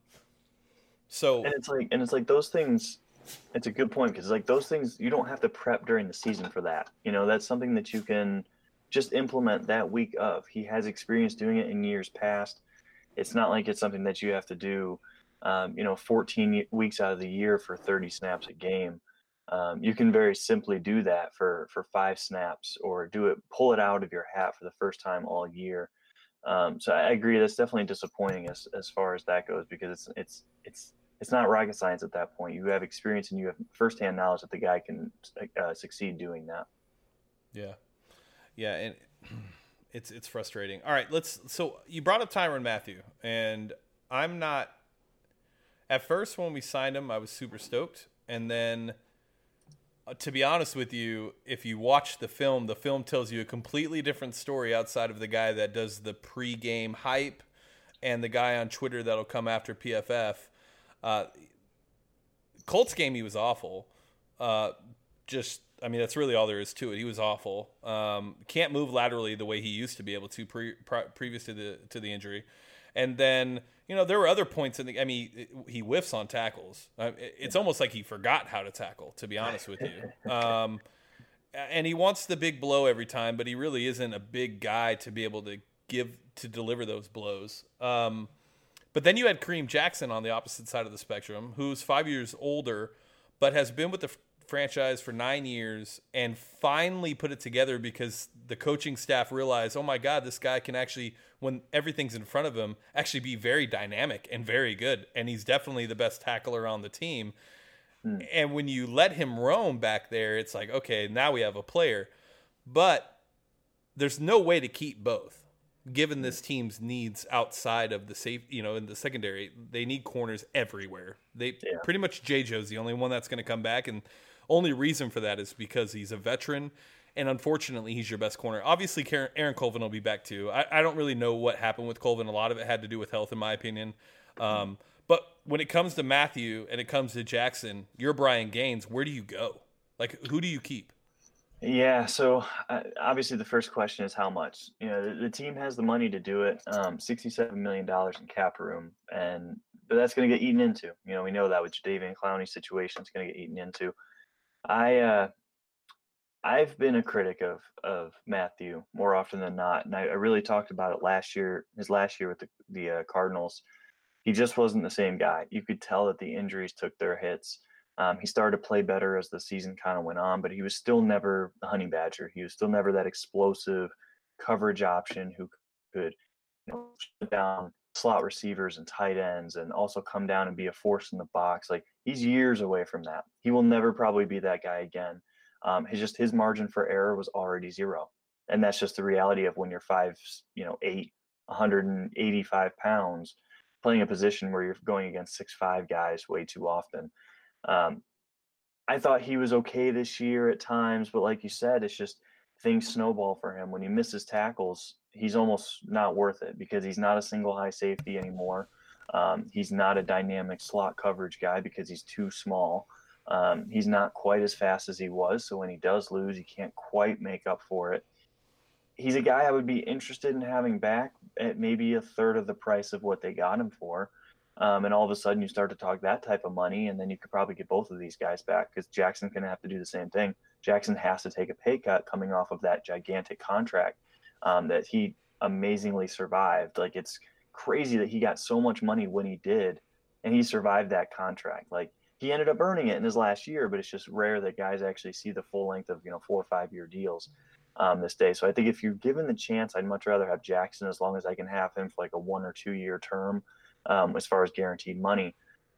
so and it's like and it's like those things. It's a good point because like those things you don't have to prep during the season for that. You know that's something that you can just implement that week of. He has experience doing it in years past. It's not like it's something that you have to do, um, you know, 14 weeks out of the year for 30 snaps a game um, you can very simply do that for for five snaps or do it pull it out of your hat for the first time all year. Um, so i agree that's definitely disappointing as, as far as that goes because it's it's it's it's not rocket science at that point. You have experience and you have firsthand knowledge that the guy can uh, succeed doing that. Yeah. Yeah and [CLEARS THROAT] it's it's frustrating. All right let's so you brought up tyrann Mathieu, and i'm not at first when we signed him i was super stoked and then to be honest with you, if you watch the film, the film tells you a completely different story outside of the guy that does the pre-game hype and the guy on Twitter that'll come after PFF. Uh, Colts game, he was awful. Uh, just I mean that's really all there is to it. He was awful. Um, can't move laterally the way he used to be able to pre, pre, previous to the to the injury. And then you know there were other points in the. I mean he whiffs on tackles. It's almost like he forgot how to tackle. To be honest with you. [LAUGHS] Um, and he wants the big blow every time, but he really isn't a big guy to be able to give to deliver those blows. Um, but then you had Kareem Jackson on the opposite side of the spectrum, who's five years older, but has been with the franchise for nine years and finally put it together because the coaching staff realized, oh my God, this guy can actually, when everything's in front of him, actually be very dynamic and very good. And he's definitely the best tackler on the team. Hmm. And when you let him roam back there, it's like, okay, now we have a player. But there's no way to keep both given this team's needs outside of the safe, you know, in the secondary, they need corners everywhere. They yeah. pretty much J. Joe's the only one that's going to come back, and only reason for that is because he's a veteran, and unfortunately, he's your best corner. Obviously, Aaron Colvin will be back too. I, I don't really know what happened with Colvin. A lot of it had to do with health, in my opinion. Um, but when it comes to Mathieu and it comes to Jackson, you're Brian Gaines. Where do you go? Like, who do you keep? Yeah, so uh, obviously the first question is how much. You know, the, the team has the money to do it. Um, Sixty-seven million dollars in cap room, and but that's going to get eaten into. You know, we know that with Jadeveon Clowney's situation, it's going to get eaten into. I uh, I've been a critic of of Mathieu more often than not, and I, I really talked about it last year. His last year with the the uh, Cardinals, he just wasn't the same guy. You could tell that the injuries took their hits. Um, he started to play better as the season kind of went on, but he was still never the honey badger. He was still never that explosive coverage option who could you know, shut down slot receivers and tight ends and also come down and be a force in the box. Like he's years away from that. He will never probably be that guy again. Um, his just his margin for error was already zero, and that's just the reality of when you're five, you know, eight, 185 pounds, playing a position where you're going against six five guys way too often. Um, I thought he was okay this year at times, but like you said, it's just things snowball for him. When he misses tackles, he's almost not worth it because he's not a single high safety anymore. Um, he's not a dynamic slot coverage guy because he's too small. Um, he's not quite as fast as he was. So when he does lose, he can't quite make up for it. He's a guy I would be interested in having back at maybe a third of the price of what they got him for. Um, and all of a sudden you start to talk that type of money, and then you could probably get both of these guys back because Jackson's going to have to do the same thing. Jackson has to take a pay cut coming off of that gigantic contract um, that he amazingly survived. Like it's crazy that he got so much money when he did, and he survived that contract. Like he ended up earning it in his last year, but it's just rare that guys actually see the full length of you know four or five year deals um, this day. So I think if you're given the chance, I'd much rather have Jackson as long as I can have him for like a one or two year term um, as far as guaranteed money.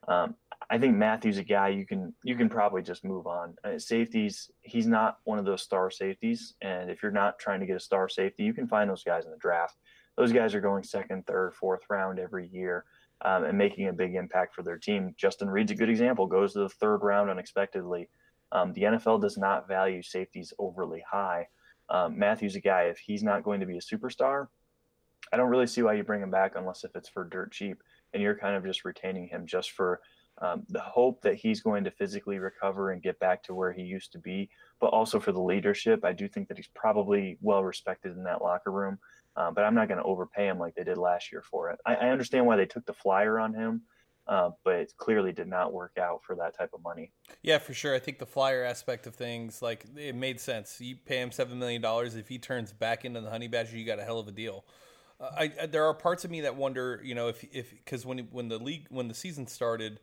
Um, I think Mathieu's a guy you can you can probably just move on. Uh, safeties, he's not one of those star safeties, and if you're not trying to get a star safety, you can find those guys in the draft. Those guys are going second, third, fourth round every year um, and making a big impact for their team. Justin Reid's a good example. Goes to the third round unexpectedly. Um, the NFL does not value safeties overly high. Um, Mathieu's a guy. If he's not going to be a superstar, I don't really see why you bring him back unless if it's for dirt cheap and you're kind of just retaining him just for um, the hope that he's going to physically recover and get back to where he used to be, but also for the leadership. I do think that he's probably well respected in that locker room, uh, but I'm not going to overpay him like they did last year for it. I, I understand why they took the flyer on him. Uh, but it clearly did not work out for that type of money. Yeah, for sure. I think the flyer aspect of things, like it made sense. You pay him seven million dollars. If he turns back into the honey badger, you got a hell of a deal. I, I, there are parts of me that wonder, you know, if if because when when the league when the season started,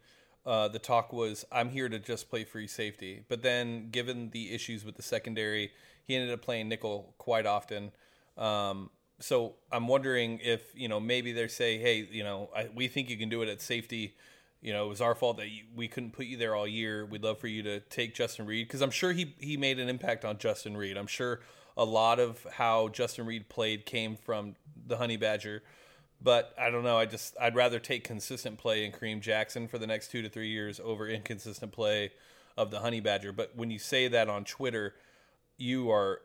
uh, the talk was I'm here to just play free safety. But then, given the issues with the secondary, he ended up playing nickel quite often. Um, so I'm wondering if you know maybe they say, hey, you know, I, we think you can do it at safety. You know, it was our fault that you, we couldn't put you there all year. We'd love for you to take Justin Reid because I'm sure he he made an impact on Justin Reid. I'm sure a lot of how Justin Reid played came from the Honey Badger. But I don't know. I just I'd rather take consistent play in Kareem Jackson for the next two to three years over inconsistent play of the Honey Badger. But when you say that on Twitter, you are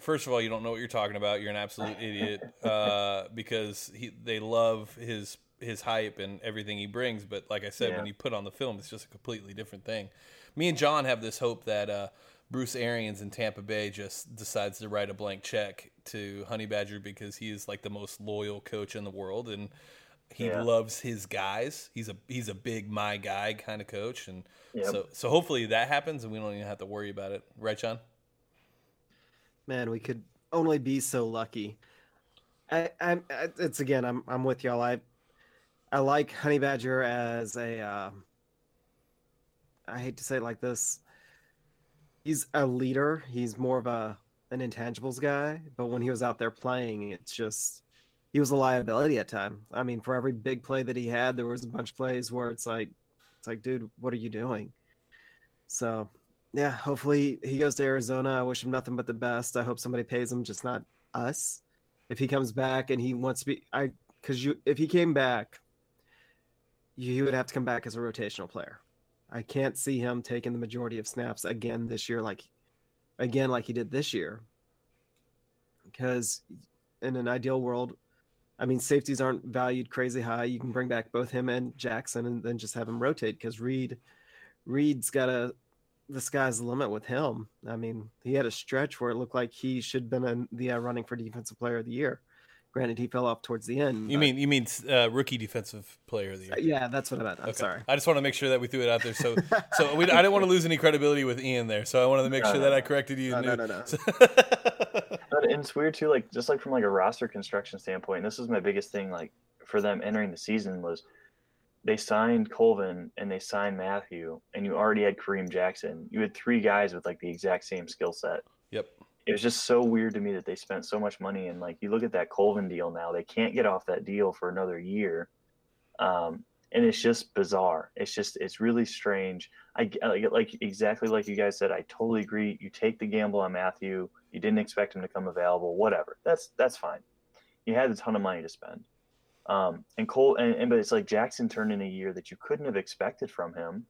first of all you don't know what you're talking about. You're an absolute idiot uh, because he, they love his his hype and everything he brings. But like I said, yeah. when you put on the film, it's just a completely different thing. Me and John have this hope that. Uh, Bruce Arians in Tampa Bay just decides to write a blank check to Honey Badger because he is like the most loyal coach in the world and he Yeah. loves his guys. He's a he's a big my guy kind of coach, and Yep. so so hopefully that happens and we don't even have to worry about it, right, John? Man, we could only be so lucky. I, I'm. It's again. I'm. I'm with y'all. I. I like Honey Badger as a. Uh, I hate to say it like this. He's a leader. He's more of a an intangibles guy. But when he was out there playing, it's just he was a liability at time. I mean, for every big play that he had, there was a bunch of plays where it's like, it's like, dude, what are you doing? So yeah, hopefully he goes to Arizona. I wish him nothing but the best. I hope somebody pays him, just not us. If he comes back and he wants to be, I because you if he came back, you, he would have to come back as a rotational player. I can't see him taking the majority of snaps again this year, like again like he did this year. Because in an ideal world, I mean safeties aren't valued crazy high. You can bring back both him and Jackson, and then just have him rotate because Reid, Reid's got a the sky's the limit with him. I mean, he had a stretch where it looked like he should have been in the uh, running for defensive player of the year. Granted, he fell off towards the end. You but- mean you mean uh, rookie defensive player of the year? Yeah, that's what I meant. I'm Okay. sorry. I just want to make sure that we threw it out there. So, [LAUGHS] so we, I didn't want to lose any credibility with Ian there. So I wanted to make No, sure no, that I corrected you. No, no, and no, knew- no. [LAUGHS] [LAUGHS] But and it's weird too, like just like from like a roster construction standpoint. This was my biggest thing, like for them entering the season was they signed Colvin and they signed Mathieu, and you already had Kareem Jackson. You had three guys with like the exact same skill set. Yep. It was just so weird to me that they spent so much money and like you look at that Colvin deal now, they can't get off that deal for another year. Um, and it's just bizarre. It's just it's really strange. I like like exactly like you guys said. I totally agree. You take the gamble on Mathieu. You didn't expect him to come available. Whatever. That's that's fine. You had a ton of money to spend. Um, and Cole and, and but it's like Jackson turned in a year that you couldn't have expected from him.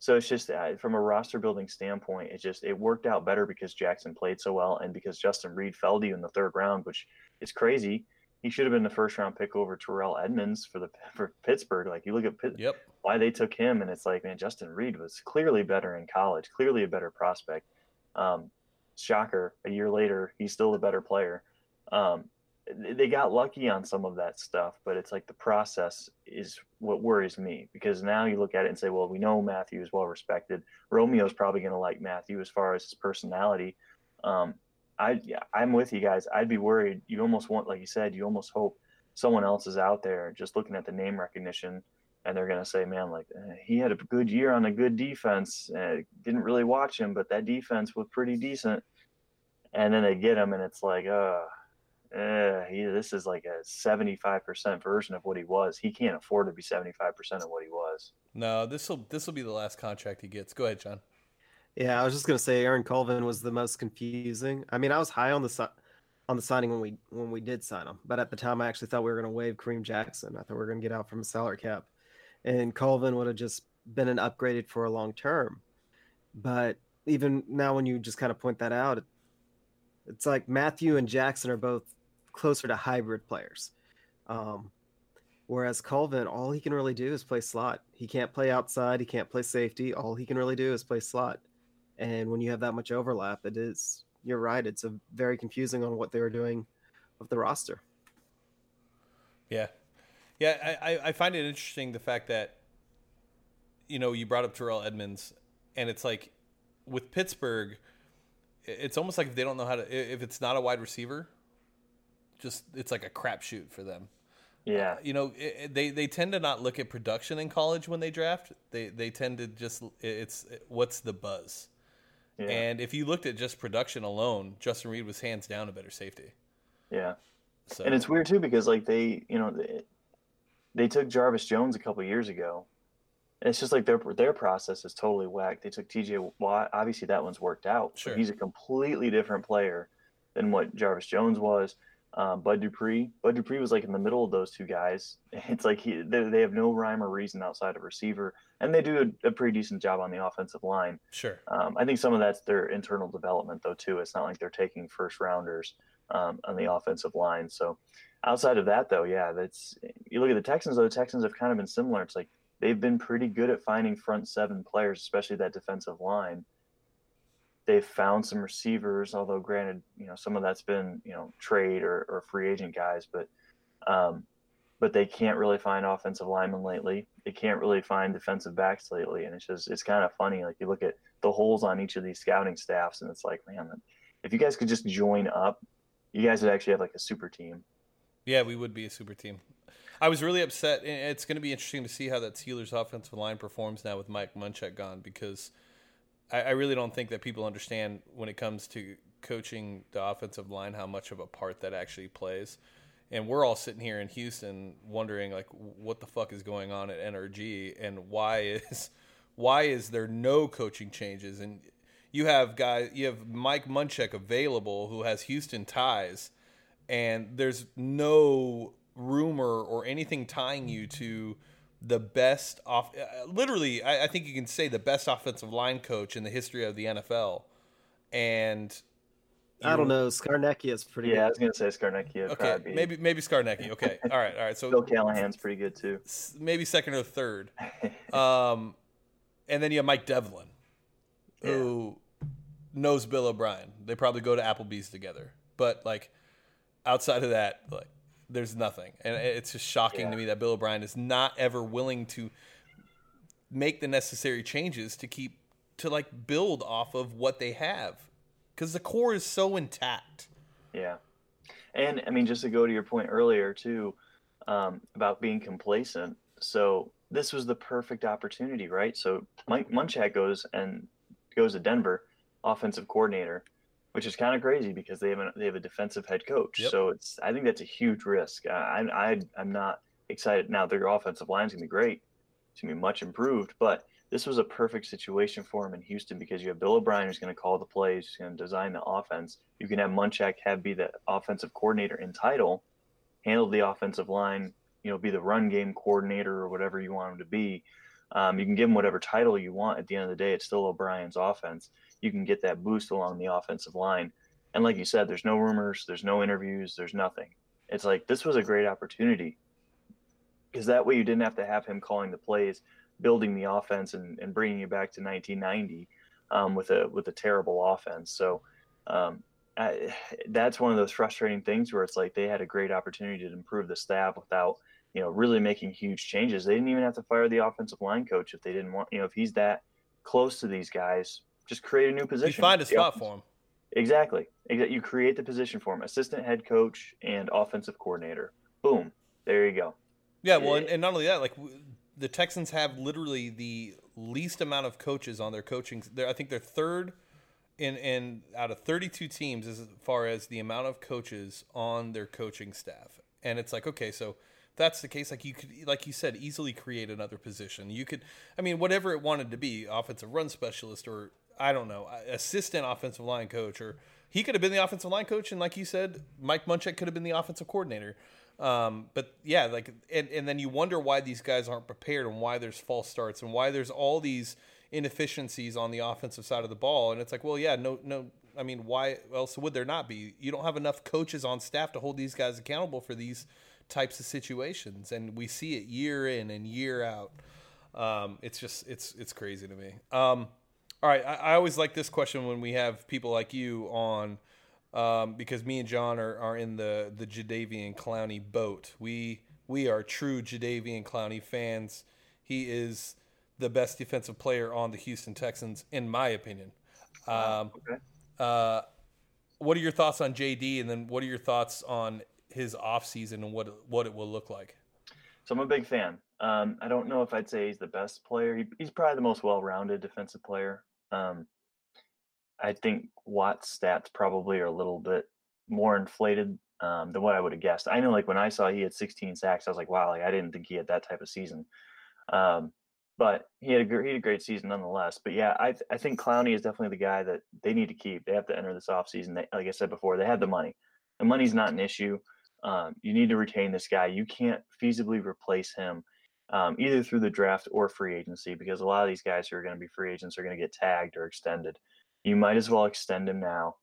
So it's just uh, from a roster building standpoint, it just it worked out better because Jackson played so well and because Justin Reid fell to you in the third round, which is crazy. He should have been the first round pick over Terrell Edmunds for the [LAUGHS] for Pittsburgh. Like you look at Pitt, Yep. why they took him, and it's like, man, Justin Reid was clearly better in college, clearly a better prospect. Um, shocker, a year later, he's still a better player. Um, they got lucky on some of that stuff, but it's like the process is what worries me because now you look at it and say, well, we know Mathieu is well respected. Romeo's probably going to like Mathieu as far as his personality. Um, I, yeah, I'm with you guys. I'd be worried. You almost want, like you said, you almost hope someone else is out there just looking at the name recognition and they're going to say, man, like eh, he had a good year on a good defense. Uh, didn't really watch him, but that defense was pretty decent. And then they get him, and it's like, uh, eh, he, this is like a 75% version of what he was. He can't afford to be 75% of what he was. No, this will this will be the last contract he gets. Go ahead, John. Yeah, I was just gonna say Aaron Colvin was the most confusing. I mean, I was high on the si- on the signing when we when we did sign him, but at the time, I actually thought we were gonna waive Kareem Jackson. I thought we were gonna get out from a salary cap, and Colvin would have just been an upgraded for a long term. But even now, when you just kind of point that out, it's like Mathieu and Jackson are both closer to hybrid players. Um, whereas Colvin, all he can really do is play slot. He can't play outside. He can't play safety. All he can really do is play slot. And when you have that much overlap, it is, you're right. It's a very confusing on what they were doing with the roster. Yeah, yeah. I, I, I find it interesting the fact that you know you brought up Terrell Edmunds, and it's like with Pittsburgh, it's almost like if they don't know how to if it's not a wide receiver, just it's like a crapshoot for them. Uh, yeah. You know, i i- they they tend to not look at production in college when they draft. They they tend to just it's what's the buzz. Yeah. And if you looked at just production alone, Justin Reid was hands down a better safety. yeah. So And it's weird too because like they, you know, they, they took Jarvis Jones a couple years ago. And it's just like their their process is totally whacked. They took T.J. Watt. Obviously, that one's worked out. Sure. But he's a completely different player than what Jarvis Jones was. Um, Bud Dupree. Bud Dupree was like in the middle of those two guys. [LAUGHS] It's like he they, they have no rhyme or reason outside of receiver, and they do a, a pretty decent job on the offensive line. sure. Um, I think some of that's their internal development, though, too. It's not like they're taking first rounders um, on the offensive line. So, outside of that, though, yeah, that's you look at the Texans. Though the Texans have kind of been similar. It's like they've been pretty good at finding front seven players, especially that defensive line. They've found some receivers, although granted, you know, some of that's been, you know, trade or, or free agent guys, but um, but they can't really find offensive linemen lately. They can't really find defensive backs lately, and it's just it's kind of funny. Like you look at the holes on each of these scouting staffs, and it's like, man, if you guys could just join up, you guys would actually have like a super team. Yeah, we would be a super team. I was really upset. It's going to be interesting to see how that Steelers offensive line performs now with Mike Munchak gone because I, I really don't think that people understand when it comes to coaching the offensive line how much of a part that actually plays. And we're all sitting here in Houston wondering like what the fuck is going on at NRG and why [LAUGHS] is why is there no coaching changes? And you have guys you have Mike Munchak available who has Houston ties and there's no rumor or anything tying you to the best off uh, literally I, I think you can say the best offensive line coach in the history of the NFL and I don't know. Scarnecchia is pretty. Yeah, good. I was gonna say Scarnecchia. Okay, maybe maybe Scarnecchia. Okay, [LAUGHS] all right, all right. So Bill Callahan's pretty good too. Maybe second or third. [LAUGHS] Um, and then you have Mike Devlin, yeah. who knows Bill O'Brien. They probably go to Applebee's together. But like outside of that, like there's nothing, and it's just shocking yeah. to me that Bill O'Brien is not ever willing to make the necessary changes to keep to like build off of what they have because the core is so intact. Yeah, and I mean, just to go to your point earlier too um, about being complacent. So this was the perfect opportunity, right? So Mike Munchak goes and goes to Denver, offensive coordinator, which is kind of crazy because they have a, they have a defensive head coach. Yep. So it's I think that's a huge risk. I, I I'm not excited now. Their offensive line's gonna be great. It's gonna be much improved, but this was a perfect situation for him in Houston because you have Bill O'Brien who's going to call the plays, who's going to design the offense. You can have Munchak have be the offensive coordinator in title, handle the offensive line, you know, be the run game coordinator or whatever you want him to be. Um, you can give him whatever title you want. At the end of the day, it's still O'Brien's offense. You can get that boost along the offensive line. And like you said, there's no rumors, there's no interviews, there's nothing. It's like this was a great opportunity because that way you didn't have to have him calling the plays building the offense and, and bringing you back to 1990 um, with a with a terrible offense. So um, I, that's one of those frustrating things where it's like they had a great opportunity to improve the staff without you know really making huge changes. They didn't even have to fire the offensive line coach if they didn't want. You know, if he's that close to these guys, just create a new position. You find a spot for him. Exactly. You create the position for him: assistant head coach and offensive coordinator. Boom. There you go. Yeah, well, eh. and, and not only that, like the Texans have literally the least amount of coaches on their coaching. I think they're third in in out of 32 teams as far as the amount of coaches on their coaching staff. And it's like, okay, so that's the case. Like you could, like you said, easily create another position. You could, I mean, whatever it wanted to be, offensive run specialist or I don't know, assistant offensive line coach, or he could have been the offensive line coach, and like you said, Mike Munchak could have been the offensive coordinator. Um, but yeah, like, and, and then you wonder why these guys aren't prepared and why there's false starts and why there's all these inefficiencies on the offensive side of the ball. And it's like, well, yeah, no, no. I mean, why else would there not be? You don't have enough coaches on staff to hold these guys accountable for these types of situations, and we see it year in and year out. Um, it's just it's it's crazy to me. Um, all right, I, I always like this question when we have people like you on um, because me and John are, are in the the Jadeveon Clowney boat. We we are true Jadeveon Clowney fans. He is the best defensive player on the Houston Texans, in my opinion. Um, okay. Uh, what are your thoughts on JD, and then what are your thoughts on his offseason and what what it will look like? So I'm a big fan. Um, I don't know if I'd say he's the best player. He, he's probably the most well-rounded defensive player. Um, I think Watt's stats probably are a little bit more inflated um, than what I would have guessed. I know, like when I saw he had 16 sacks, I was like, wow, like I didn't think he had that type of season. Um, but he had a great, he had a great season nonetheless. But yeah, I I think Clowney is definitely the guy that they need to keep. They have to enter this offseason. Like I said before, they have the money. The money's not an issue. Um, you need to retain this guy. You can't feasibly replace him um, either through the draft or free agency because a lot of these guys who are going to be free agents are going to get tagged or extended you might as well extend him now.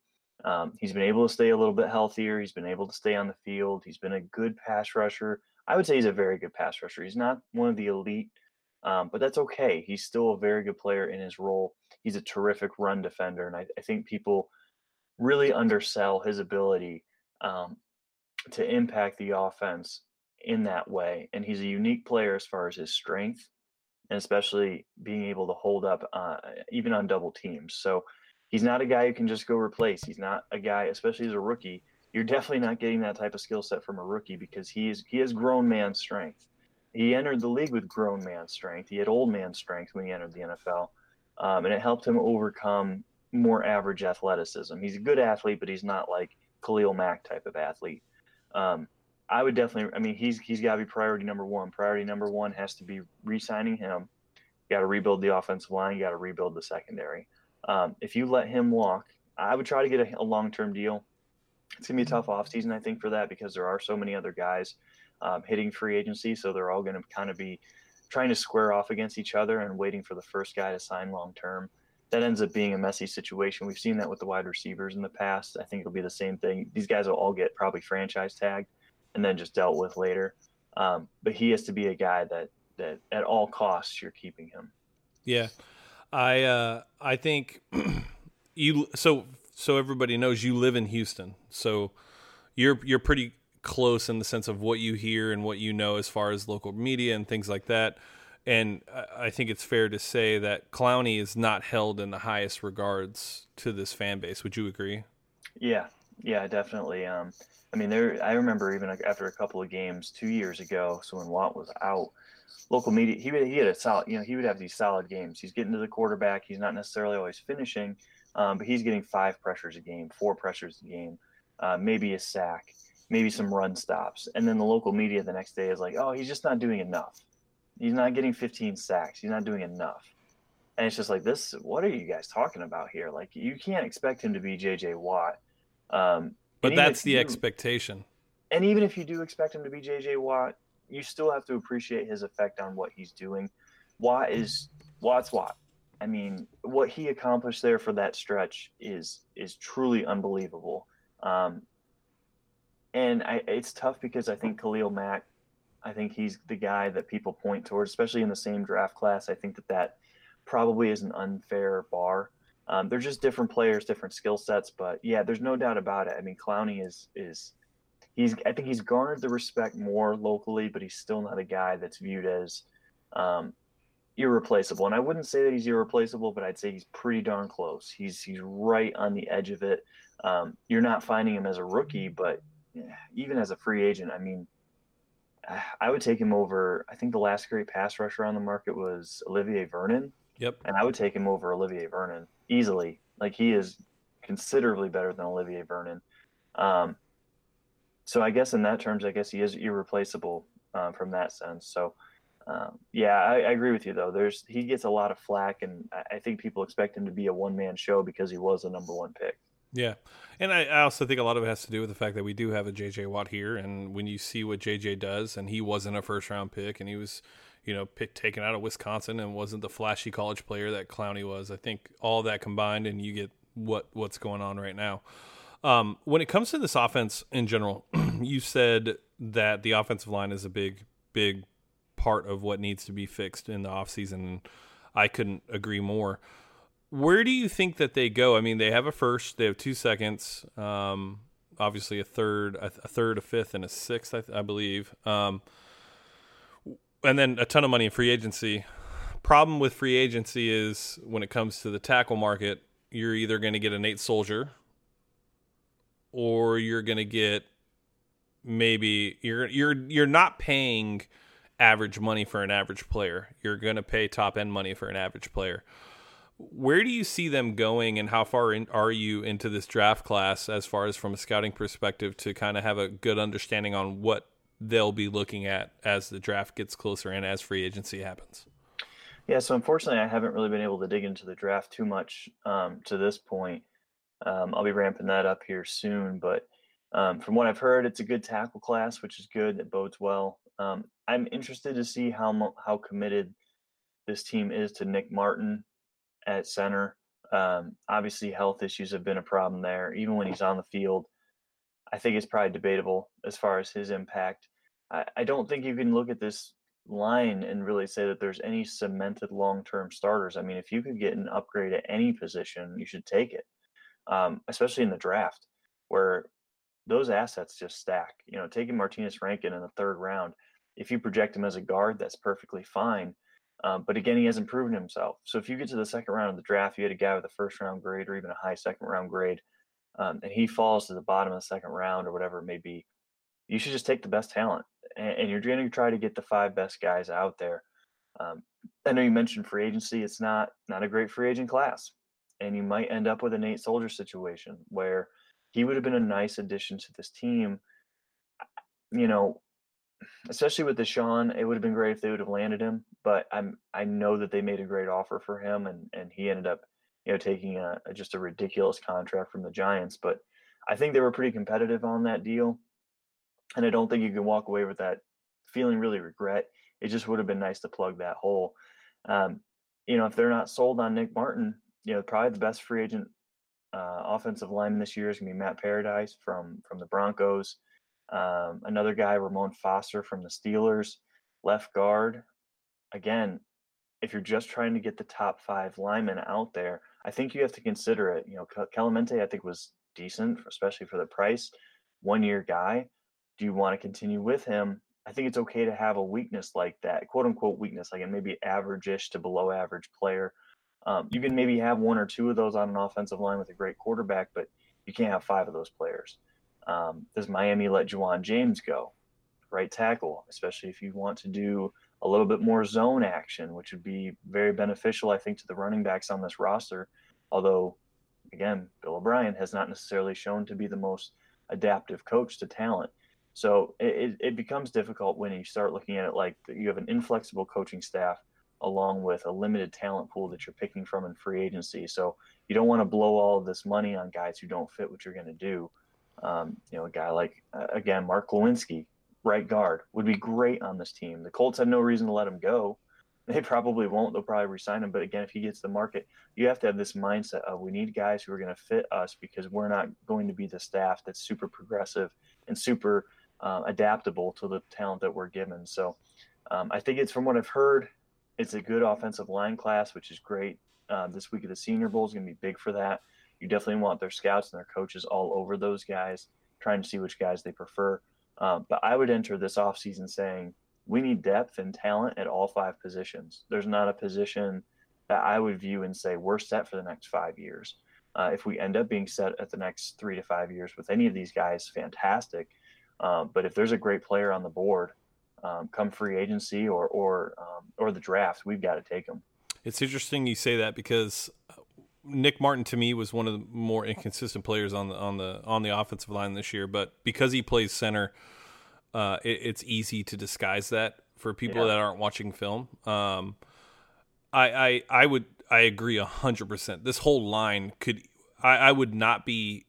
Um, he's been able to stay a little bit healthier. He's been able to stay on the field. He's been a good pass rusher. I would say he's a very good pass rusher. He's not one of the elite, um, but that's okay. He's still a very good player in his role. he's a terrific run defender, and I, I think people really undersell his ability um, to impact the offense in that way. And he's a unique player as far as his strength, and especially being able to hold up uh, even on double teams. So he's not a guy who can just go replace. He's not a guy, especially as a rookie. You're definitely not getting that type of skill set from a rookie because he is he has grown man strength. He entered the league with grown man strength. He had old man strength when he entered the NFL, um, and it helped him overcome more average athleticism. He's a good athlete, but he's not like Khalil Mack type of athlete. Um, I would definitely. I mean, he's he's got to be priority number one. Priority number one has to be re-signing him. You got to rebuild the offensive line. You got to rebuild the secondary. Um, if you let him walk, I would try to get a, a long-term deal. It's gonna be a tough offseason, I think, for that because there are so many other guys um, hitting free agency, so they're all going to kind of be trying to square off against each other and waiting for the first guy to sign long term. That ends up being a messy situation. We've seen that with the wide receivers in the past. I think it'll be the same thing. These guys will all get probably franchise tagged and then just dealt with later. Um, but he has to be a guy that that at all costs you're keeping him. Yeah, I uh, I think [CLEARS THROAT] you so so everybody knows you live in Houston, so you're you're pretty close in the sense of what you hear and what you know as far as local media and things like that. And I think it's fair to say that Clowney is not held in the highest regards to this fan base. Would you agree? Yeah, yeah, definitely. Um, I mean, there. I remember even after a couple of games two years ago, so when Watt was out, local media he he had a solid. You know, he would have these solid games. He's getting to the quarterback. He's not necessarily always finishing, um, but he's getting five pressures a game, four pressures a game, uh, maybe a sack, maybe some run stops. And then the local media the next day is like, oh, he's just not doing enough. He's not getting 15 sacks. He's not doing enough. And it's just like this. What are you guys talking about here? Like you can't expect him to be J.J. Watt. Um, but that's the expectation. And even if you do expect him to be J.J. Watt, you still have to appreciate his effect on what he's doing. Watt is Watt's Watt. I mean, what he accomplished there for that stretch is is truly unbelievable. Um, and I, it's tough because I think Khalil Mack, I think he's the guy that people point towards, especially in the same draft class. I think that that probably is an unfair bar. Um, they're just different players, different skill sets, but yeah, there's no doubt about it. I mean, Clowney is is he's I think he's garnered the respect more locally, but he's still not a guy that's viewed as um, irreplaceable. And I wouldn't say that he's irreplaceable, but I'd say he's pretty darn close. He's he's right on the edge of it. Um, you're not finding him as a rookie, but even as a free agent, I mean, I would take him over. I think the last great pass rusher on the market was Olivier Vernon. Yep. And I would take him over Olivier Vernon easily. Like he is considerably better than Olivier Vernon. Um, so I guess in that terms, I guess he is irreplaceable uh, from that sense. So um, yeah, I, I, agree with you though. There's he gets a lot of flack, and I, I think people expect him to be a one man show because he was a number one pick. Yeah, and I, I, also think a lot of it has to do with the fact that we do have a JJ Watt here, and when you see what JJ does, and he wasn't a first round pick, and he was, you know, taken out of Wisconsin, and wasn't the flashy college player that Clowney was. I think all that combined, and you get what what's going on right now. Um, when it comes to this offense in general, [CLEARS THROAT] you said that the offensive line is a big, big part of what needs to be fixed in the offseason, I couldn't agree more where do you think that they go? I mean, they have a first, they have two seconds, um, obviously a third, a, a, third, a fifth, and a sixth, I, I believe, um, and then a ton of money in free agency. Problem with free agency is when it comes to the tackle market, you're either going to get a Nate Solder or you're going to get maybe you're you're you're not paying average money for an average player. You're going to pay top end money for an average player. Where do you see them going, and how far in, are you into this draft class as far as from a scouting perspective to kind of have a good understanding on what they'll be looking at as the draft gets closer and as free agency happens? Yeah, so unfortunately, I haven't really been able to dig into the draft too much um, to this point. Um, I'll be ramping that up here soon, but um, from what I've heard, it's a good tackle class, which is good. It bodes well. Um, I'm interested to see how how committed this team is to Nick Martin at center. Um, obviously, health issues have been a problem there. Even when he's on the field, I think it's probably debatable as far as his impact. I, I don't think you can look at this line and really say that there's any cemented long-term starters. I mean, if you could get an upgrade at any position, you should take it, um, especially in the draft where those assets just stack. You know, taking Martinas Rankin in the third round, if you project him as a guard, that's perfectly fine. Um, but again, he hasn't proven himself. So if you get to the second round of the draft, you had a guy with a first round grade or even a high second round grade, um, and he falls to the bottom of the second round or whatever it may be, you should just take the best talent. And, and you're going to try to get the five best guys out there. Um, I know you mentioned free agency. It's not not a great free agent class, and you might end up with a Nate Solder situation where he would have been a nice addition to this team. You know, especially with Deshaun, it would have been great if they would have landed him. But I'm I know that they made a great offer for him, and and he ended up, you know, taking a, a just a ridiculous contract from the Giants. But I think they were pretty competitive on that deal, and I don't think you can walk away with that feeling really regret. It just would have been nice to plug that hole. Um, you know, if they're not sold on Nick Martin, you know, probably the best free agent uh, offensive lineman this year is going to be Matt Paradis from from the Broncos. Um, another guy, Ramon Foster from the Steelers, left guard. Again, if you're just trying to get the top five linemen out there, I think you have to consider it. You know, Kelemete, I think was decent, especially for the price. One year guy. Do you want to continue with him? I think it's okay to have a weakness like that, quote unquote weakness, like a maybe average-ish to below average player um, you can maybe have one or two of those on an offensive line with a great quarterback, but you can't have five of those players. Um, does Miami let Ja'Wuan James go? Right tackle, especially if you want to do a little bit more zone action, which would be very beneficial, I think, to the running backs on this roster. Although, again, Bill O'Brien has not necessarily shown to be the most adaptive coach to talent. So it, it becomes difficult when you start looking at it like you have an inflexible coaching staff along with a limited talent pool that you're picking from in free agency. So you don't want to blow all of this money on guys who don't fit what you're going to do. Um, you know, a guy like uh, again Mark Glowinski, right guard, would be great on this team. The Colts have no reason to let him go. [LAUGHS] They probably won't. They'll probably resign him. But again, if he gets the market, you have to have this mindset of we need guys who are going to fit us because we're not going to be the staff that's super progressive and super uh, adaptable to the talent that we're given. So um, I think it's from what I've heard, it's a good offensive line class, which is great. Uh, this week of the Senior Bowl is going to be big for that. You definitely want their scouts and their coaches all over those guys, trying to see which guys they prefer. Um, but I would enter this offseason saying we need depth and talent at all five positions. There's not a position that I would view and say we're set for the next five years. Uh, if we end up being set at the next three to five years with any of these guys, fantastic. Um, but if there's a great player on the board um, come free agency or or um, or the draft, we've got to take them. It's interesting you say that because Nick Martin to me was one of the more inconsistent players on the on the on the offensive line this year, but because he plays center, uh, it, it's easy to disguise that for people yeah. that aren't watching film. Um, I, I I would I agree hundred percent. This whole line could I, I would not be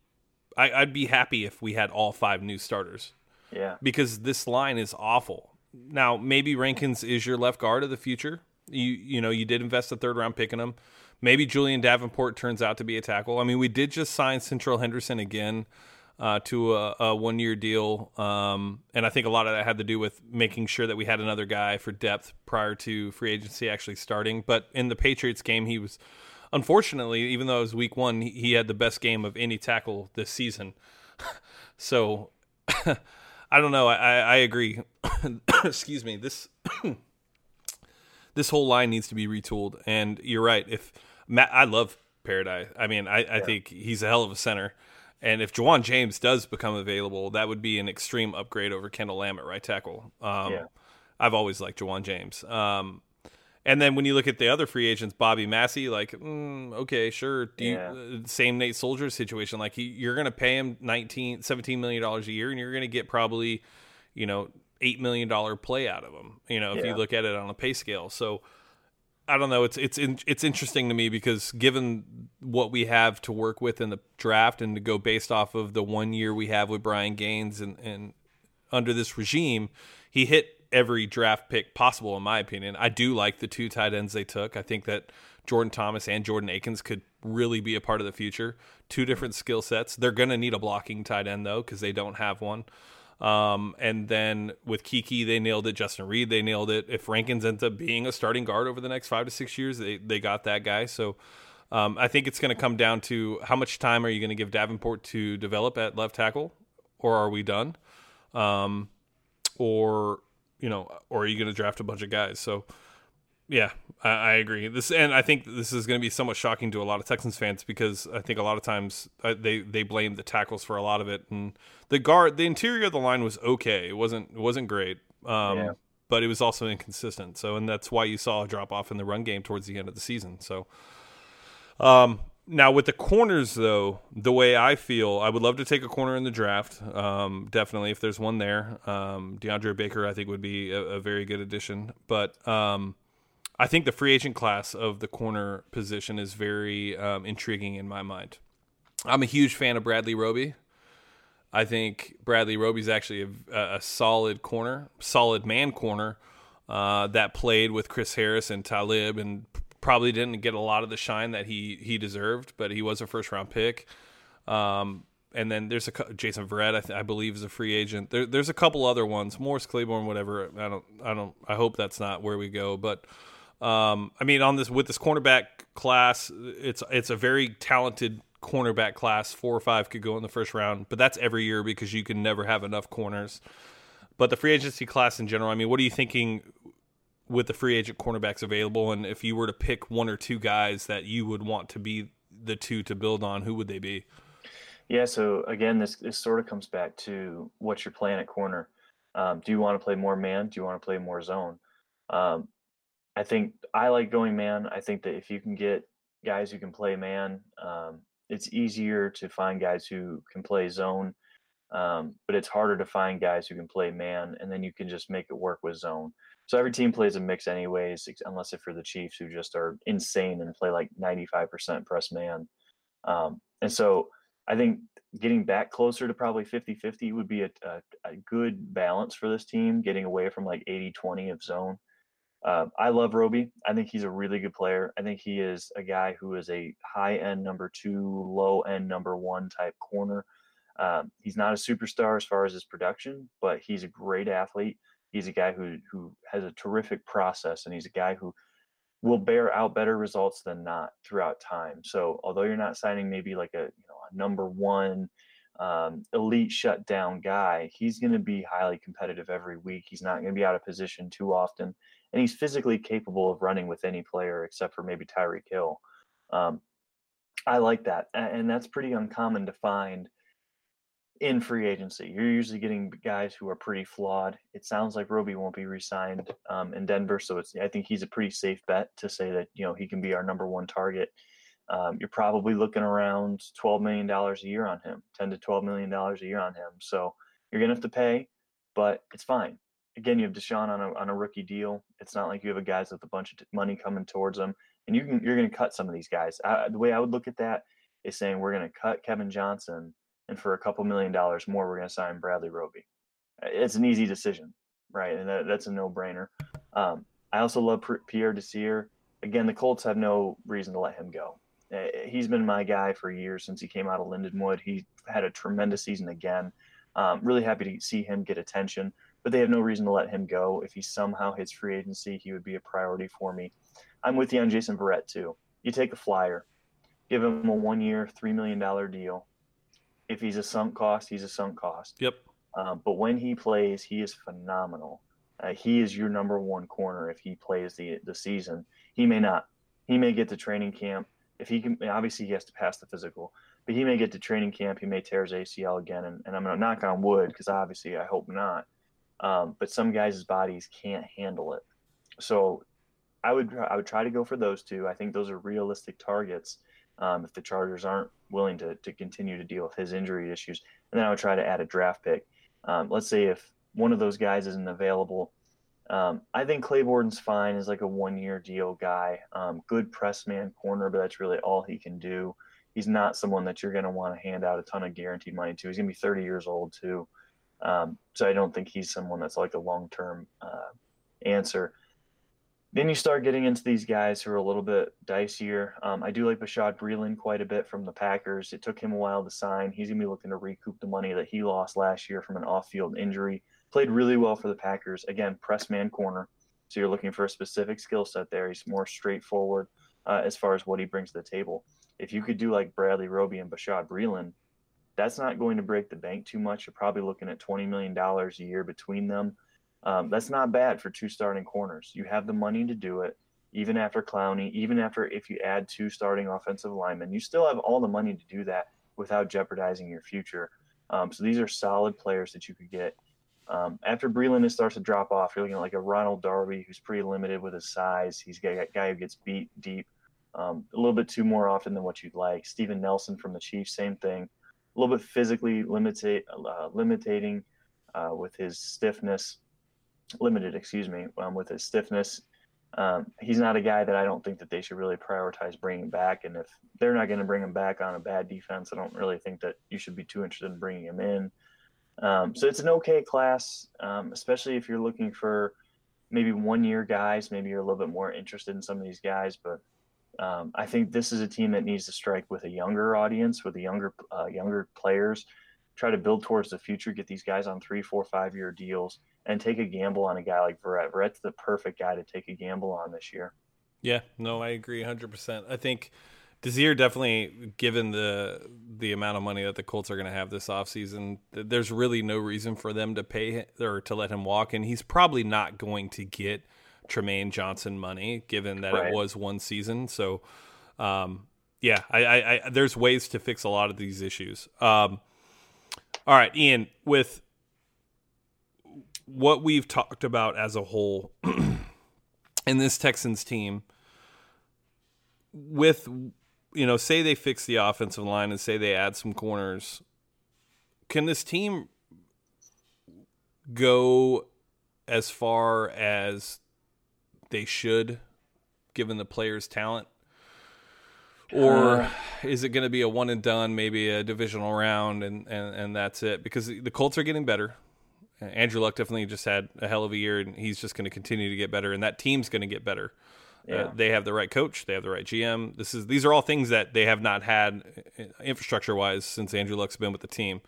I, I'd be happy if we had all five new starters. Yeah. Because this line is awful now maybe Rankins is your left guard of the future. You you know you did invest a third round pick in him. Maybe Julie'n Davenport turns out to be a tackle. I mean, we did just sign Seantrel Henderson again uh, to a, a one year deal, um, and I think a lot of that had to do with making sure that we had another guy for depth prior to free agency actually starting. But in the Patriots game, he was unfortunately, even though it was week one, he had the best game of any tackle this season. [LAUGHS] so. [LAUGHS] I don't know. I, I agree. [COUGHS] Excuse me. This [COUGHS] this whole line needs to be retooled. And you're right. If Matt, I love Paradis. I mean, I, I yeah. think he's a hell of a center. And if Ja'Wuan James does become available, that would be an extreme upgrade over Kendall Lamm at right tackle. Um, yeah. I've always liked Ja'Wuan James. Um, and then when you look at the other free agents, Bobby Massie, like, mm, okay, sure. Yeah. you, uh, same Nate Solder situation. Like, you're going to pay him 19, 17 million dollars a year, and you're going to get probably, you know, eight million dollar play out of him. You know, if yeah. you look at it on a pay scale. So, I don't know. It's it's in, it's interesting to me because given what we have to work with in the draft, and to go based off of the one year we have with Brian Gaines and and under this regime, he hit every draft pick possible, in my opinion. I do like the two tight ends they took. I think that Jordan Thomas and Jordan Akins could really be a part of the future. Two different skill sets. They're going to need a blocking tight end, though, because they don't have one. Um, and then with Keke, they nailed it. Justin Reid, they nailed it. If Rankins ends up being a starting guard over the next five to six years, they, they got that guy. So um, I think it's going to come down to how much time are you going to give Davenport to develop at left tackle, or are we done? Um, or you know, or are you going to draft a bunch of guys? So yeah, I, I, agree. This and I think this is going to be somewhat shocking to a lot of Texans fans because I think a lot of times uh, they they blame the tackles for a lot of it, and the guard, the interior of the line was okay. It wasn't it wasn't great, um, yeah. but it was also inconsistent. So, and that's why you saw a drop off in the run game towards the end of the season. So, um, now with the corners though, the way I feel, I would love to take a corner in the draft. Um, definitely, if there's one there, um, DeAndre Baker I think would be a, a very good addition, but. Um, I think the free agent class of the corner position is very um, intriguing in my mind. I'm a huge fan of Bradley Roby. I think Bradley Roby's actually a, a solid corner, solid man corner uh, that played with Chris Harris and Talib and probably didn't get a lot of the shine that he he deserved, but he was a first round pick. Um, and then there's a Jason Verrett, I, th- I, believe, is a free agent. There, there's a couple other ones, Morris Claiborne, whatever. I don't, I don't, I hope that's not where we go, but um, I mean, on this with this cornerback class, it's it's a very talented cornerback class. Four or five could go in the first round, but that's every year because you can never have enough corners. But the free agency class in general, I mean, what are you thinking with the free agent cornerbacks available? And if you were to pick one or two guys that you would want to be the two to build on, who would they be? Yeah, so again, this this sort of comes back to what you're playing at corner. Um, do you want to play more man? Do you want to play more zone? Um, I think I like going man. I think that if you can get guys who can play man, um, it's easier to find guys who can play zone. Um, but it's harder to find guys who can play man, and then you can just make it work with zone. So every team plays a mix, anyways, unless if you're the Chiefs who just are insane and play like 95% press man. Um, and so I think getting back closer to probably 50 50 would be a, a, a, good balance for this team, getting away from like 80 20 of zone. Uh, I love Roby. I think he's a really good player. I think he is a guy who is a high end number two, low end number one type corner. Um, he's not a superstar as far as his production, but he's a great athlete. He's a guy who who has a terrific process, and he's a guy who will bear out better results than not throughout time. So although you're not signing maybe like a you know a number one um, elite shutdown guy, he's going to be highly competitive every week. He's not going to be out of position too often and he's physically capable of running with any player except for maybe Tyreek Hill. Um, I like that, and that's pretty uncommon to find in free agency. You're usually getting guys who are pretty flawed. It sounds like Roby won't be re-signed um, in Denver, so it's I think he's a pretty safe bet to say that you know he can be our number one target. Um, you're probably looking around twelve million dollars a year on him, ten to twelve million dollars a year on him. So you're gonna have to pay, but it's fine again, you have Deshaun on a on a rookie deal. It's not like you have a guys with a bunch of money coming towards them, and you can you're going to cut some of these guys. I, the way I would look at that is saying we're going to cut Kevin Johnson, and for a couple million dollars more, we're going to sign Bradley Roby. It's an easy decision, right? And that, that's a no brainer. Um, I also love Pierre Desir. Again, the Colts have no reason to let him go. He's been my guy for years since he came out of Lindenwood. He had a tremendous season again. Um, really happy to see him get attention but they have no reason to let him go. If he somehow hits free agency, he would be a priority for me. I'm with you on Jason Verrett too. You take a flyer, give him a one year, $3 million deal. If he's a sunk cost, he's a sunk cost. Yep. Um, but when he plays, he is phenomenal. Uh, he is your number one corner if he plays the the season. He may not. He may get to training camp. If he can, obviously he has to pass the physical, but he may get to training camp. He may tear his ACL again, and, and I'm going to knock on wood because obviously I hope not um, but some guys' bodies can't handle it. So I would I would try to go for those two. I think those are realistic targets um, if the Chargers aren't willing to to continue to deal with his injury issues. And then I would try to add a draft pick. Um, let's say if one of those guys isn't available. Um, I think Claiborne's fine as like a one year deal guy. Um, good press man corner, but that's really all he can do. He's not someone that you're going to want to hand out a ton of guaranteed money to. He's going to be 30 years old too. Um, so I don't think he's someone that's like a long term uh, answer. then you start getting into these guys who are a little bit dicier. Um, I do like Bashaud Breeland quite a bit from the Packers. It took him a while to sign. He's going to be looking to recoup the money that he lost last year from an off field injury. Played really well for the Packers. Again, press man corner. So you're looking for a specific skill set there. He's more straightforward uh, as far as what he brings to the table. If you could do like Bradley Roby and Bashaud Breeland, that's not going to break the bank too much. You're probably looking at $20 million a year between them. Um, that's not bad for two starting corners. You have the money to do it, even after Clowney, even after if you add two starting offensive linemen, you still have all the money to do that without jeopardizing your future. Um, so these are solid players that you could get. Um, after Breeland starts to drop off, you're looking at like a Ronald Darby who's pretty limited with his size. He's a guy who gets beat deep um, a little bit too more often than what you'd like. Steven Nelson from the Chiefs, same thing. A little bit physically uh, limiting uh, with his stiffness limited, excuse me, um, with his stiffness. Um, he's not a guy that I don't think that they should really prioritize bringing back. And if they're not going to bring him back on a bad defense, I don't really think that you should be too interested in bringing him in. Um, so it's an okay class, um, especially if you're looking for maybe one year guys. Maybe you're a little bit more interested in some of these guys, but um, I think this is a team that needs to strike with a younger audience, with the younger uh, younger players. Try to build towards the future, get these guys on three, four, five year deals, and take a gamble on a guy like Verrett. Verrett's the perfect guy to take a gamble on this year. Yeah, no, I agree 100%. I think Desir definitely, given the the amount of money that the Colts are going to have this offseason, there's really no reason for them to pay or to let him walk. And he's probably not going to get Trumaine Johnson money, given that right. it was one season. So, um, yeah, I, I, I, there's ways to fix a lot of these issues. Um, all right, Ian, with what we've talked about as a whole [CLEARS THROAT] in this Texans team with you know say they fix the offensive line and say they add some corners can this team go as far as they should given the players talent or uh, is it going to be a one and done maybe a divisional round and, and and that's it because the Colts are getting better Andrew Luck definitely just had a hell of a year, and he's just going to continue to get better, and that team's going to get better. Uh, yeah. Uh, they have the right coach, they have the right GM. This is these are all things that they have not had uh, infrastructure wise since Andrew Luck's been with the team.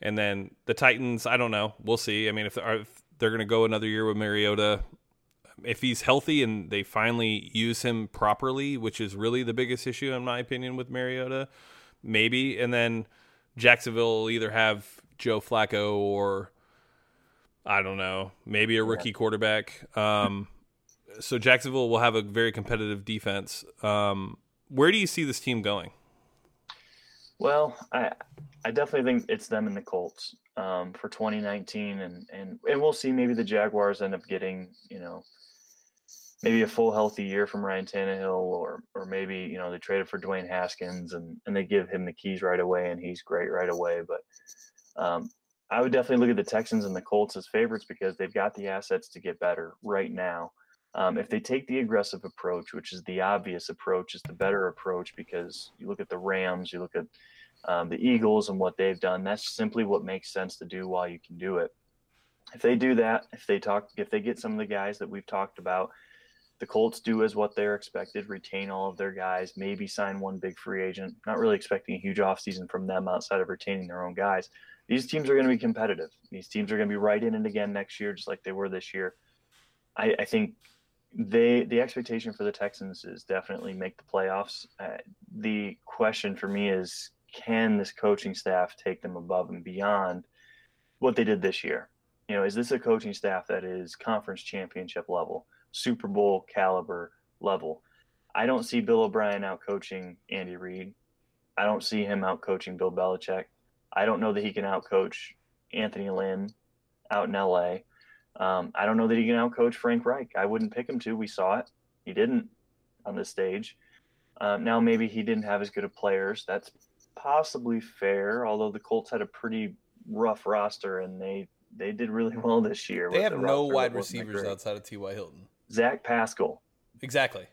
And then the Titans, I don't know. We'll see. I mean, if they're, if they're going to go another year with Mariota, if he's healthy and they finally use him properly, which is really the biggest issue in my opinion with Mariota, maybe. And then Jacksonville will either have Joe Flacco or I don't know, maybe a rookie yeah. quarterback. Um, so Jacksonville will have a very competitive defense. Um, where do you see this team going? Well, I I definitely think it's them and the Colts um, for 2019, and and and we'll see. Maybe the Jaguars end up getting you know maybe a full healthy year from Ryan Tannehill, or or maybe you know they traded for Dwayne Haskins and and they give him the keys right away, and he's great right away. But um, I would definitely look at the Texans and the Colts as favorites because they've got the assets to get better right now. Um, if they take the aggressive approach, which is the obvious approach, is the better approach because you look at the Rams, you look at um, the Eagles and what they've done. That's simply what makes sense to do while you can do it. If they do that, if they talk, if they get some of the guys that we've talked about, the Colts do as what they're expected, retain all of their guys, maybe sign one big free agent. Not really expecting a huge offseason from them outside of retaining their own guys these teams are going to be competitive. These teams are going to be right in it again next year, just like they were this year. I, I think they the expectation for the Texans is definitely make the playoffs. Uh, the question for me is, can this coaching staff take them above and beyond what they did this year? You know, is this a coaching staff that is conference championship level, Super Bowl caliber level? I don't see Bill O'Brien out coaching Andy Reid. I don't see him out coaching Bill Belichick. I don't know that he can out coach Anthony Lynn out in LA. Um, I don't know that he can out coach Frank Reich. I wouldn't pick him to. We saw it. He didn't on this stage. Um, now maybe he didn't have as good of players. That's possibly fair. Although the Colts had a pretty rough roster and they they did really [LAUGHS] well this year. They have the no wide receivers outside of T.Y. Hilton. Zach Pascal. Exactly.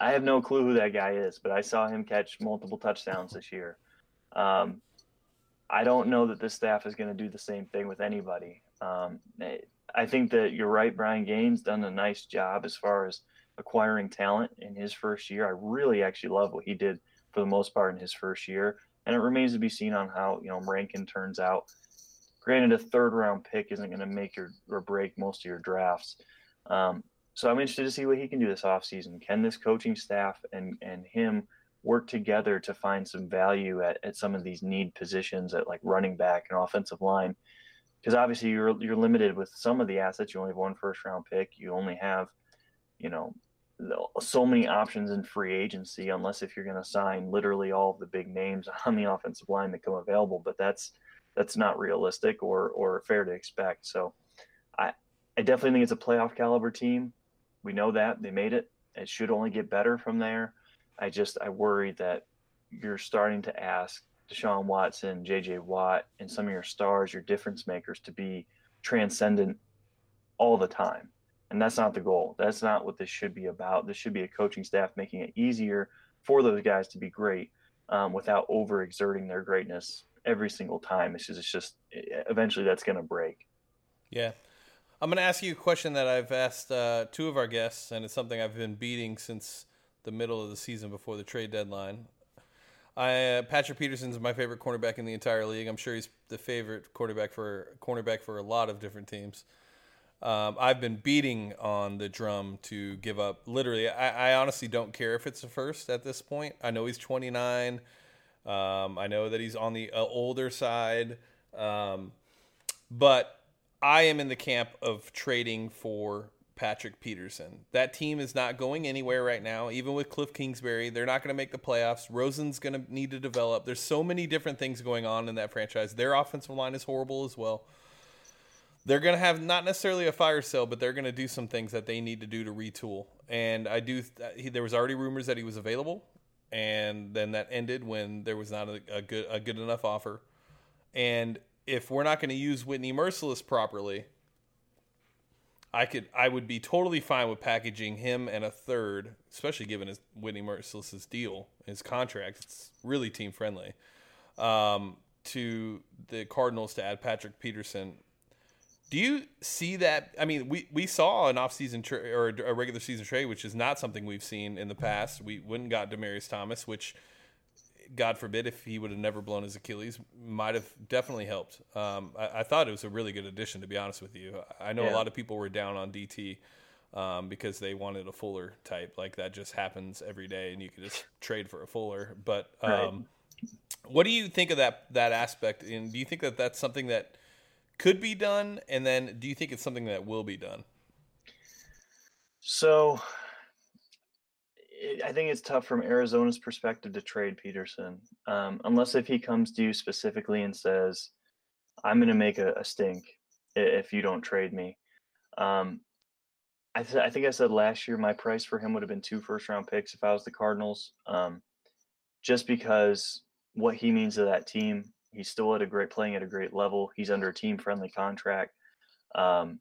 I have no clue who that guy is, but I saw him catch multiple touchdowns this year. Um, I don't know that this staff is going to do the same thing with anybody. Um, I think that you're right. Brian Gaine's done a nice job as far as acquiring talent in his first year. I really actually love what he did for the most part in his first year, and it remains to be seen on how you know Rankin turns out. Granted, a third round pick isn't going to make your or break most of your drafts. Um, so I'm interested to see what he can do this offseason. Can this coaching staff and and him work together to find some value at, at some of these need positions at like running back and offensive line? Because obviously you're you're limited with some of the assets. You only have one first round pick. You only have, you know, so many options in free agency unless if you're going to sign literally all of the big names [LAUGHS] on the offensive line that come available but that's that's not realistic or or fair to expect so i i definitely think it's a playoff caliber team we know that they made it it should only get better from there i just i worry that you're starting to ask Deshaun Watson, JJ Watt, and some of your stars, your difference makers to be transcendent all the time and that's not the goal. That's not what this should be about. This should be a coaching staff making it easier for those guys to be great um, without overexerting their greatness every single time. It's just, it's just eventually that's going to break. Yeah. I'm going to ask you a question that I've asked uh, two of our guests, and it's something I've been beating since the middle of the season before the trade deadline. I, uh, Patrick Peterson's my favorite cornerback in the entire league. I'm sure he's the favorite quarterback for cornerback for a lot of different teams. Um, I've been beating on the drum to give up. Literally, I, I, honestly don't care if it's a first at this point. I know he's 29. Um, I know that he's on the uh, older side. Um, but I am in the camp of trading for Patrick Peterson. That team is not going anywhere right now, even with Cliff Kingsbury. They're not going to make the playoffs. Rosen's going to need to develop. There's so many different things going on in that franchise. Their offensive line is horrible as well they're going to have not necessarily a fire sale, but they're going to do some things that they need to do to retool. And I do. He, there was already rumors that he was available, and then that ended when there was not a, a good a good enough offer. And if we're not going to use Whitney Mercilus properly, I could I would be totally fine with packaging him and a third, especially given his Whitney Mercilus's deal, his contract. It's really team friendly. Um, to the Cardinals to add Patrick Peterson do you see that? I mean, we, we saw an offseason tra- or a regular season trade, which is not something we've seen in the past. We wouldn't got Demaryius Thomas, which, God forbid, if he would have never blown his Achilles, might have definitely helped. Um, I, I, thought it was a really good addition, to be honest with you. I know yeah. a lot of people were down on DT um, because they wanted a Fuller type. Like that just happens every day, and you could just [LAUGHS] trade for a Fuller. But um, right. what do you think of that that aspect? And do you think that that's something that could be done, and then do you think it's something that will be done? So, I think it's tough from Arizona's perspective to trade Peterson, um, unless if he comes to you specifically and says, "I'm going to make a, a, stink if you don't trade me." Um, I, th- I, think I said last year my price for him would have been two first round picks if I was the Cardinals, um, just because what he means to that team He's still at a great playing at a great level. He's under a team friendly contract. Um,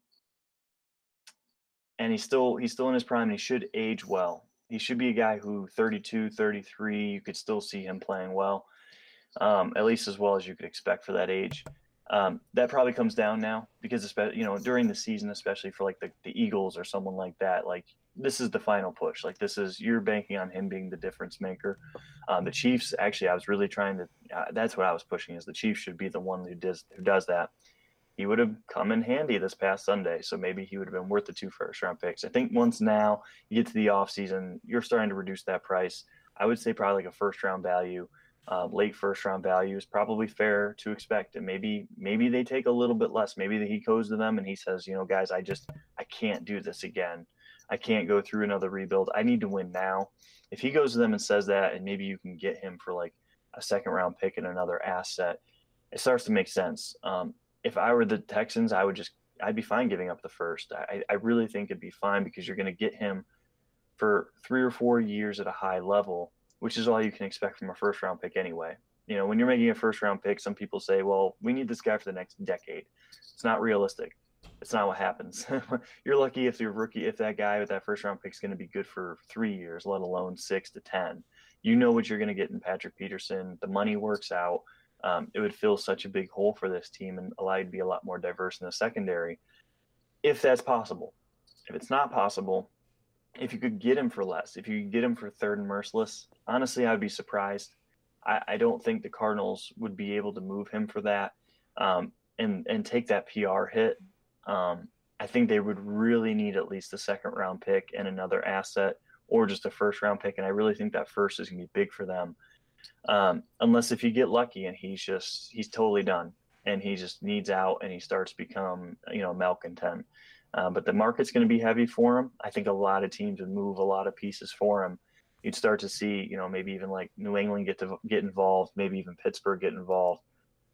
and he's still he's still in his prime and he should age well. He should be a guy who 32, 33, you could still see him playing well. Um, at least as well as you could expect for that age. Um, that probably comes down now because especially you know during the season, especially for like the, the Eagles or someone like that, like this is the final push. Like this is you're banking on him being the difference maker. Um, the Chiefs, actually, I was really trying to. Uh, that's what I was pushing is the Chiefs should be the one who does who does that. He would have come in handy this past Sunday, so maybe he would have been worth the two first round picks. I think once now you get to the offseason, you're starting to reduce that price. I would say probably like a first round value. Uh, late first round value is probably fair to expect, and maybe maybe they take a little bit less. Maybe he goes to them and he says, you know, guys, I just I can't do this again. I can't go through another rebuild. I need to win now. If he goes to them and says that, and maybe you can get him for like a second round pick and another asset, it starts to make sense. Um, if I were the Texans, I would just I'd be fine giving up the first. I, I really think it'd be fine because you're going to get him for three or four years at a high level, which is all you can expect from a first round pick anyway. You know, when you're making a first round pick, some people say, well, we need this guy for the next decade. It's not realistic. It's not what happens. [LAUGHS] you're lucky if your rookie, if that guy with that first round pick is going to be good for three years, let alone six to 10. You know what you're going to get in Patrick Peterson. The money works out. Um, it would fill such a big hole for this team and allow you to be a lot more diverse in the secondary. if that's possible. If it's not possible, if you could get him for less, if you could get him for third and Mercilus, honestly, I'd be surprised. I, I don't think the Cardinals would be able to move him for that um, and and take that PR hit. Um, I think they would really need at least a second round pick and another asset, or just a first round pick. And I really think that first is going to be big for them. Um, unless if you get lucky and he's just he's totally done and he just needs out and he starts become you know malcontent. Uh, but the market's going to be heavy for him. I think a lot of teams would move a lot of pieces for him. You'd start to see, you know, maybe even like New England get to get involved, maybe even Pittsburgh get involved,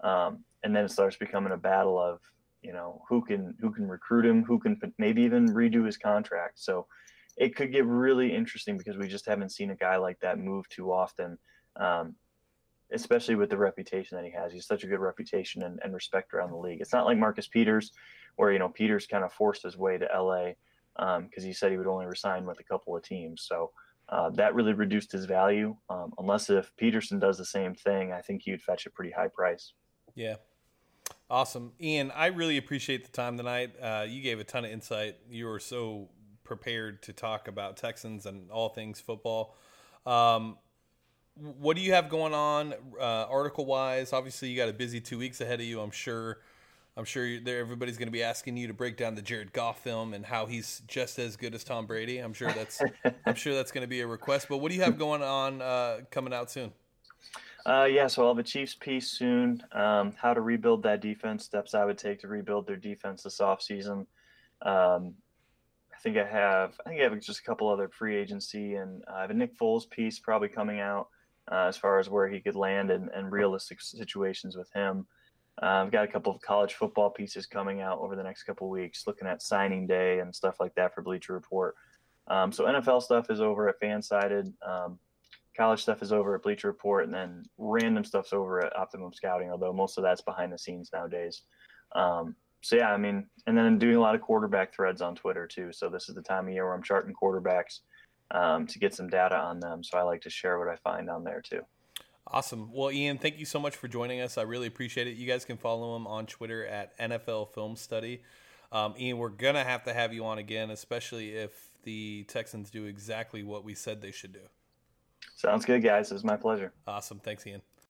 um, and then it starts becoming a battle of, you know, who can who can recruit him, who can maybe even redo his contract. So it could get really interesting because we just haven't seen a guy like that move too often. Um, especially with the reputation that he has. He's such a good reputation and, and respect around the league. It's not like Marcus Peters, where you know Peters kind of forced his way to LA because um, he said he would only resign with a couple of teams. So uh, that really reduced his value. Um, unless if Peterson does the same thing, I think he'd fetch a pretty high price. Yeah. Awesome. Ian, I really appreciate the time tonight. Uh, you gave a ton of insight. You were so prepared to talk about Texans and all things football. Um, what do you have going on uh, article wise? Obviously, you got a busy two weeks ahead of you. I'm sure. I'm sure everybody's going to be asking you to break down the Jared Goff film and how he's just as good as Tom Brady. I'm sure that's [LAUGHS] I'm sure that's going to be a request. But what do you have going on uh, coming out soon? Uh, yeah, so I'll have a Chiefs piece soon. Um, how to rebuild that defense, steps I would take to rebuild their defense this offseason. Um, I think I have I think I have just a couple other free agency and I have a Nick Foles piece probably coming out uh, as far as where he could land and, and realistic situations with him. Uh, I've got a couple of college football pieces coming out over the next couple weeks, looking at signing day and stuff like that for Bleacher Report. Um, so NFL stuff is over at Fansided. Um, college stuff is over at Bleacher Report, and then random stuff's over at Optimum Scouting. Although most of that's behind the scenes nowadays. Um, so yeah, I mean, and then I'm doing a lot of quarterback threads on Twitter too. So this is the time of year where I'm charting quarterbacks um, to get some data on them. So I like to share what I find on there too. Awesome. Well, Ian, thank you so much for joining us. I really appreciate it. You guys can follow him on Twitter at NFL Film Study. Um, Ian, we're going to have to have you on again, especially if the Texans do exactly what we said they should do. Sounds good, guys. It was my pleasure. Awesome. Thanks, Ian.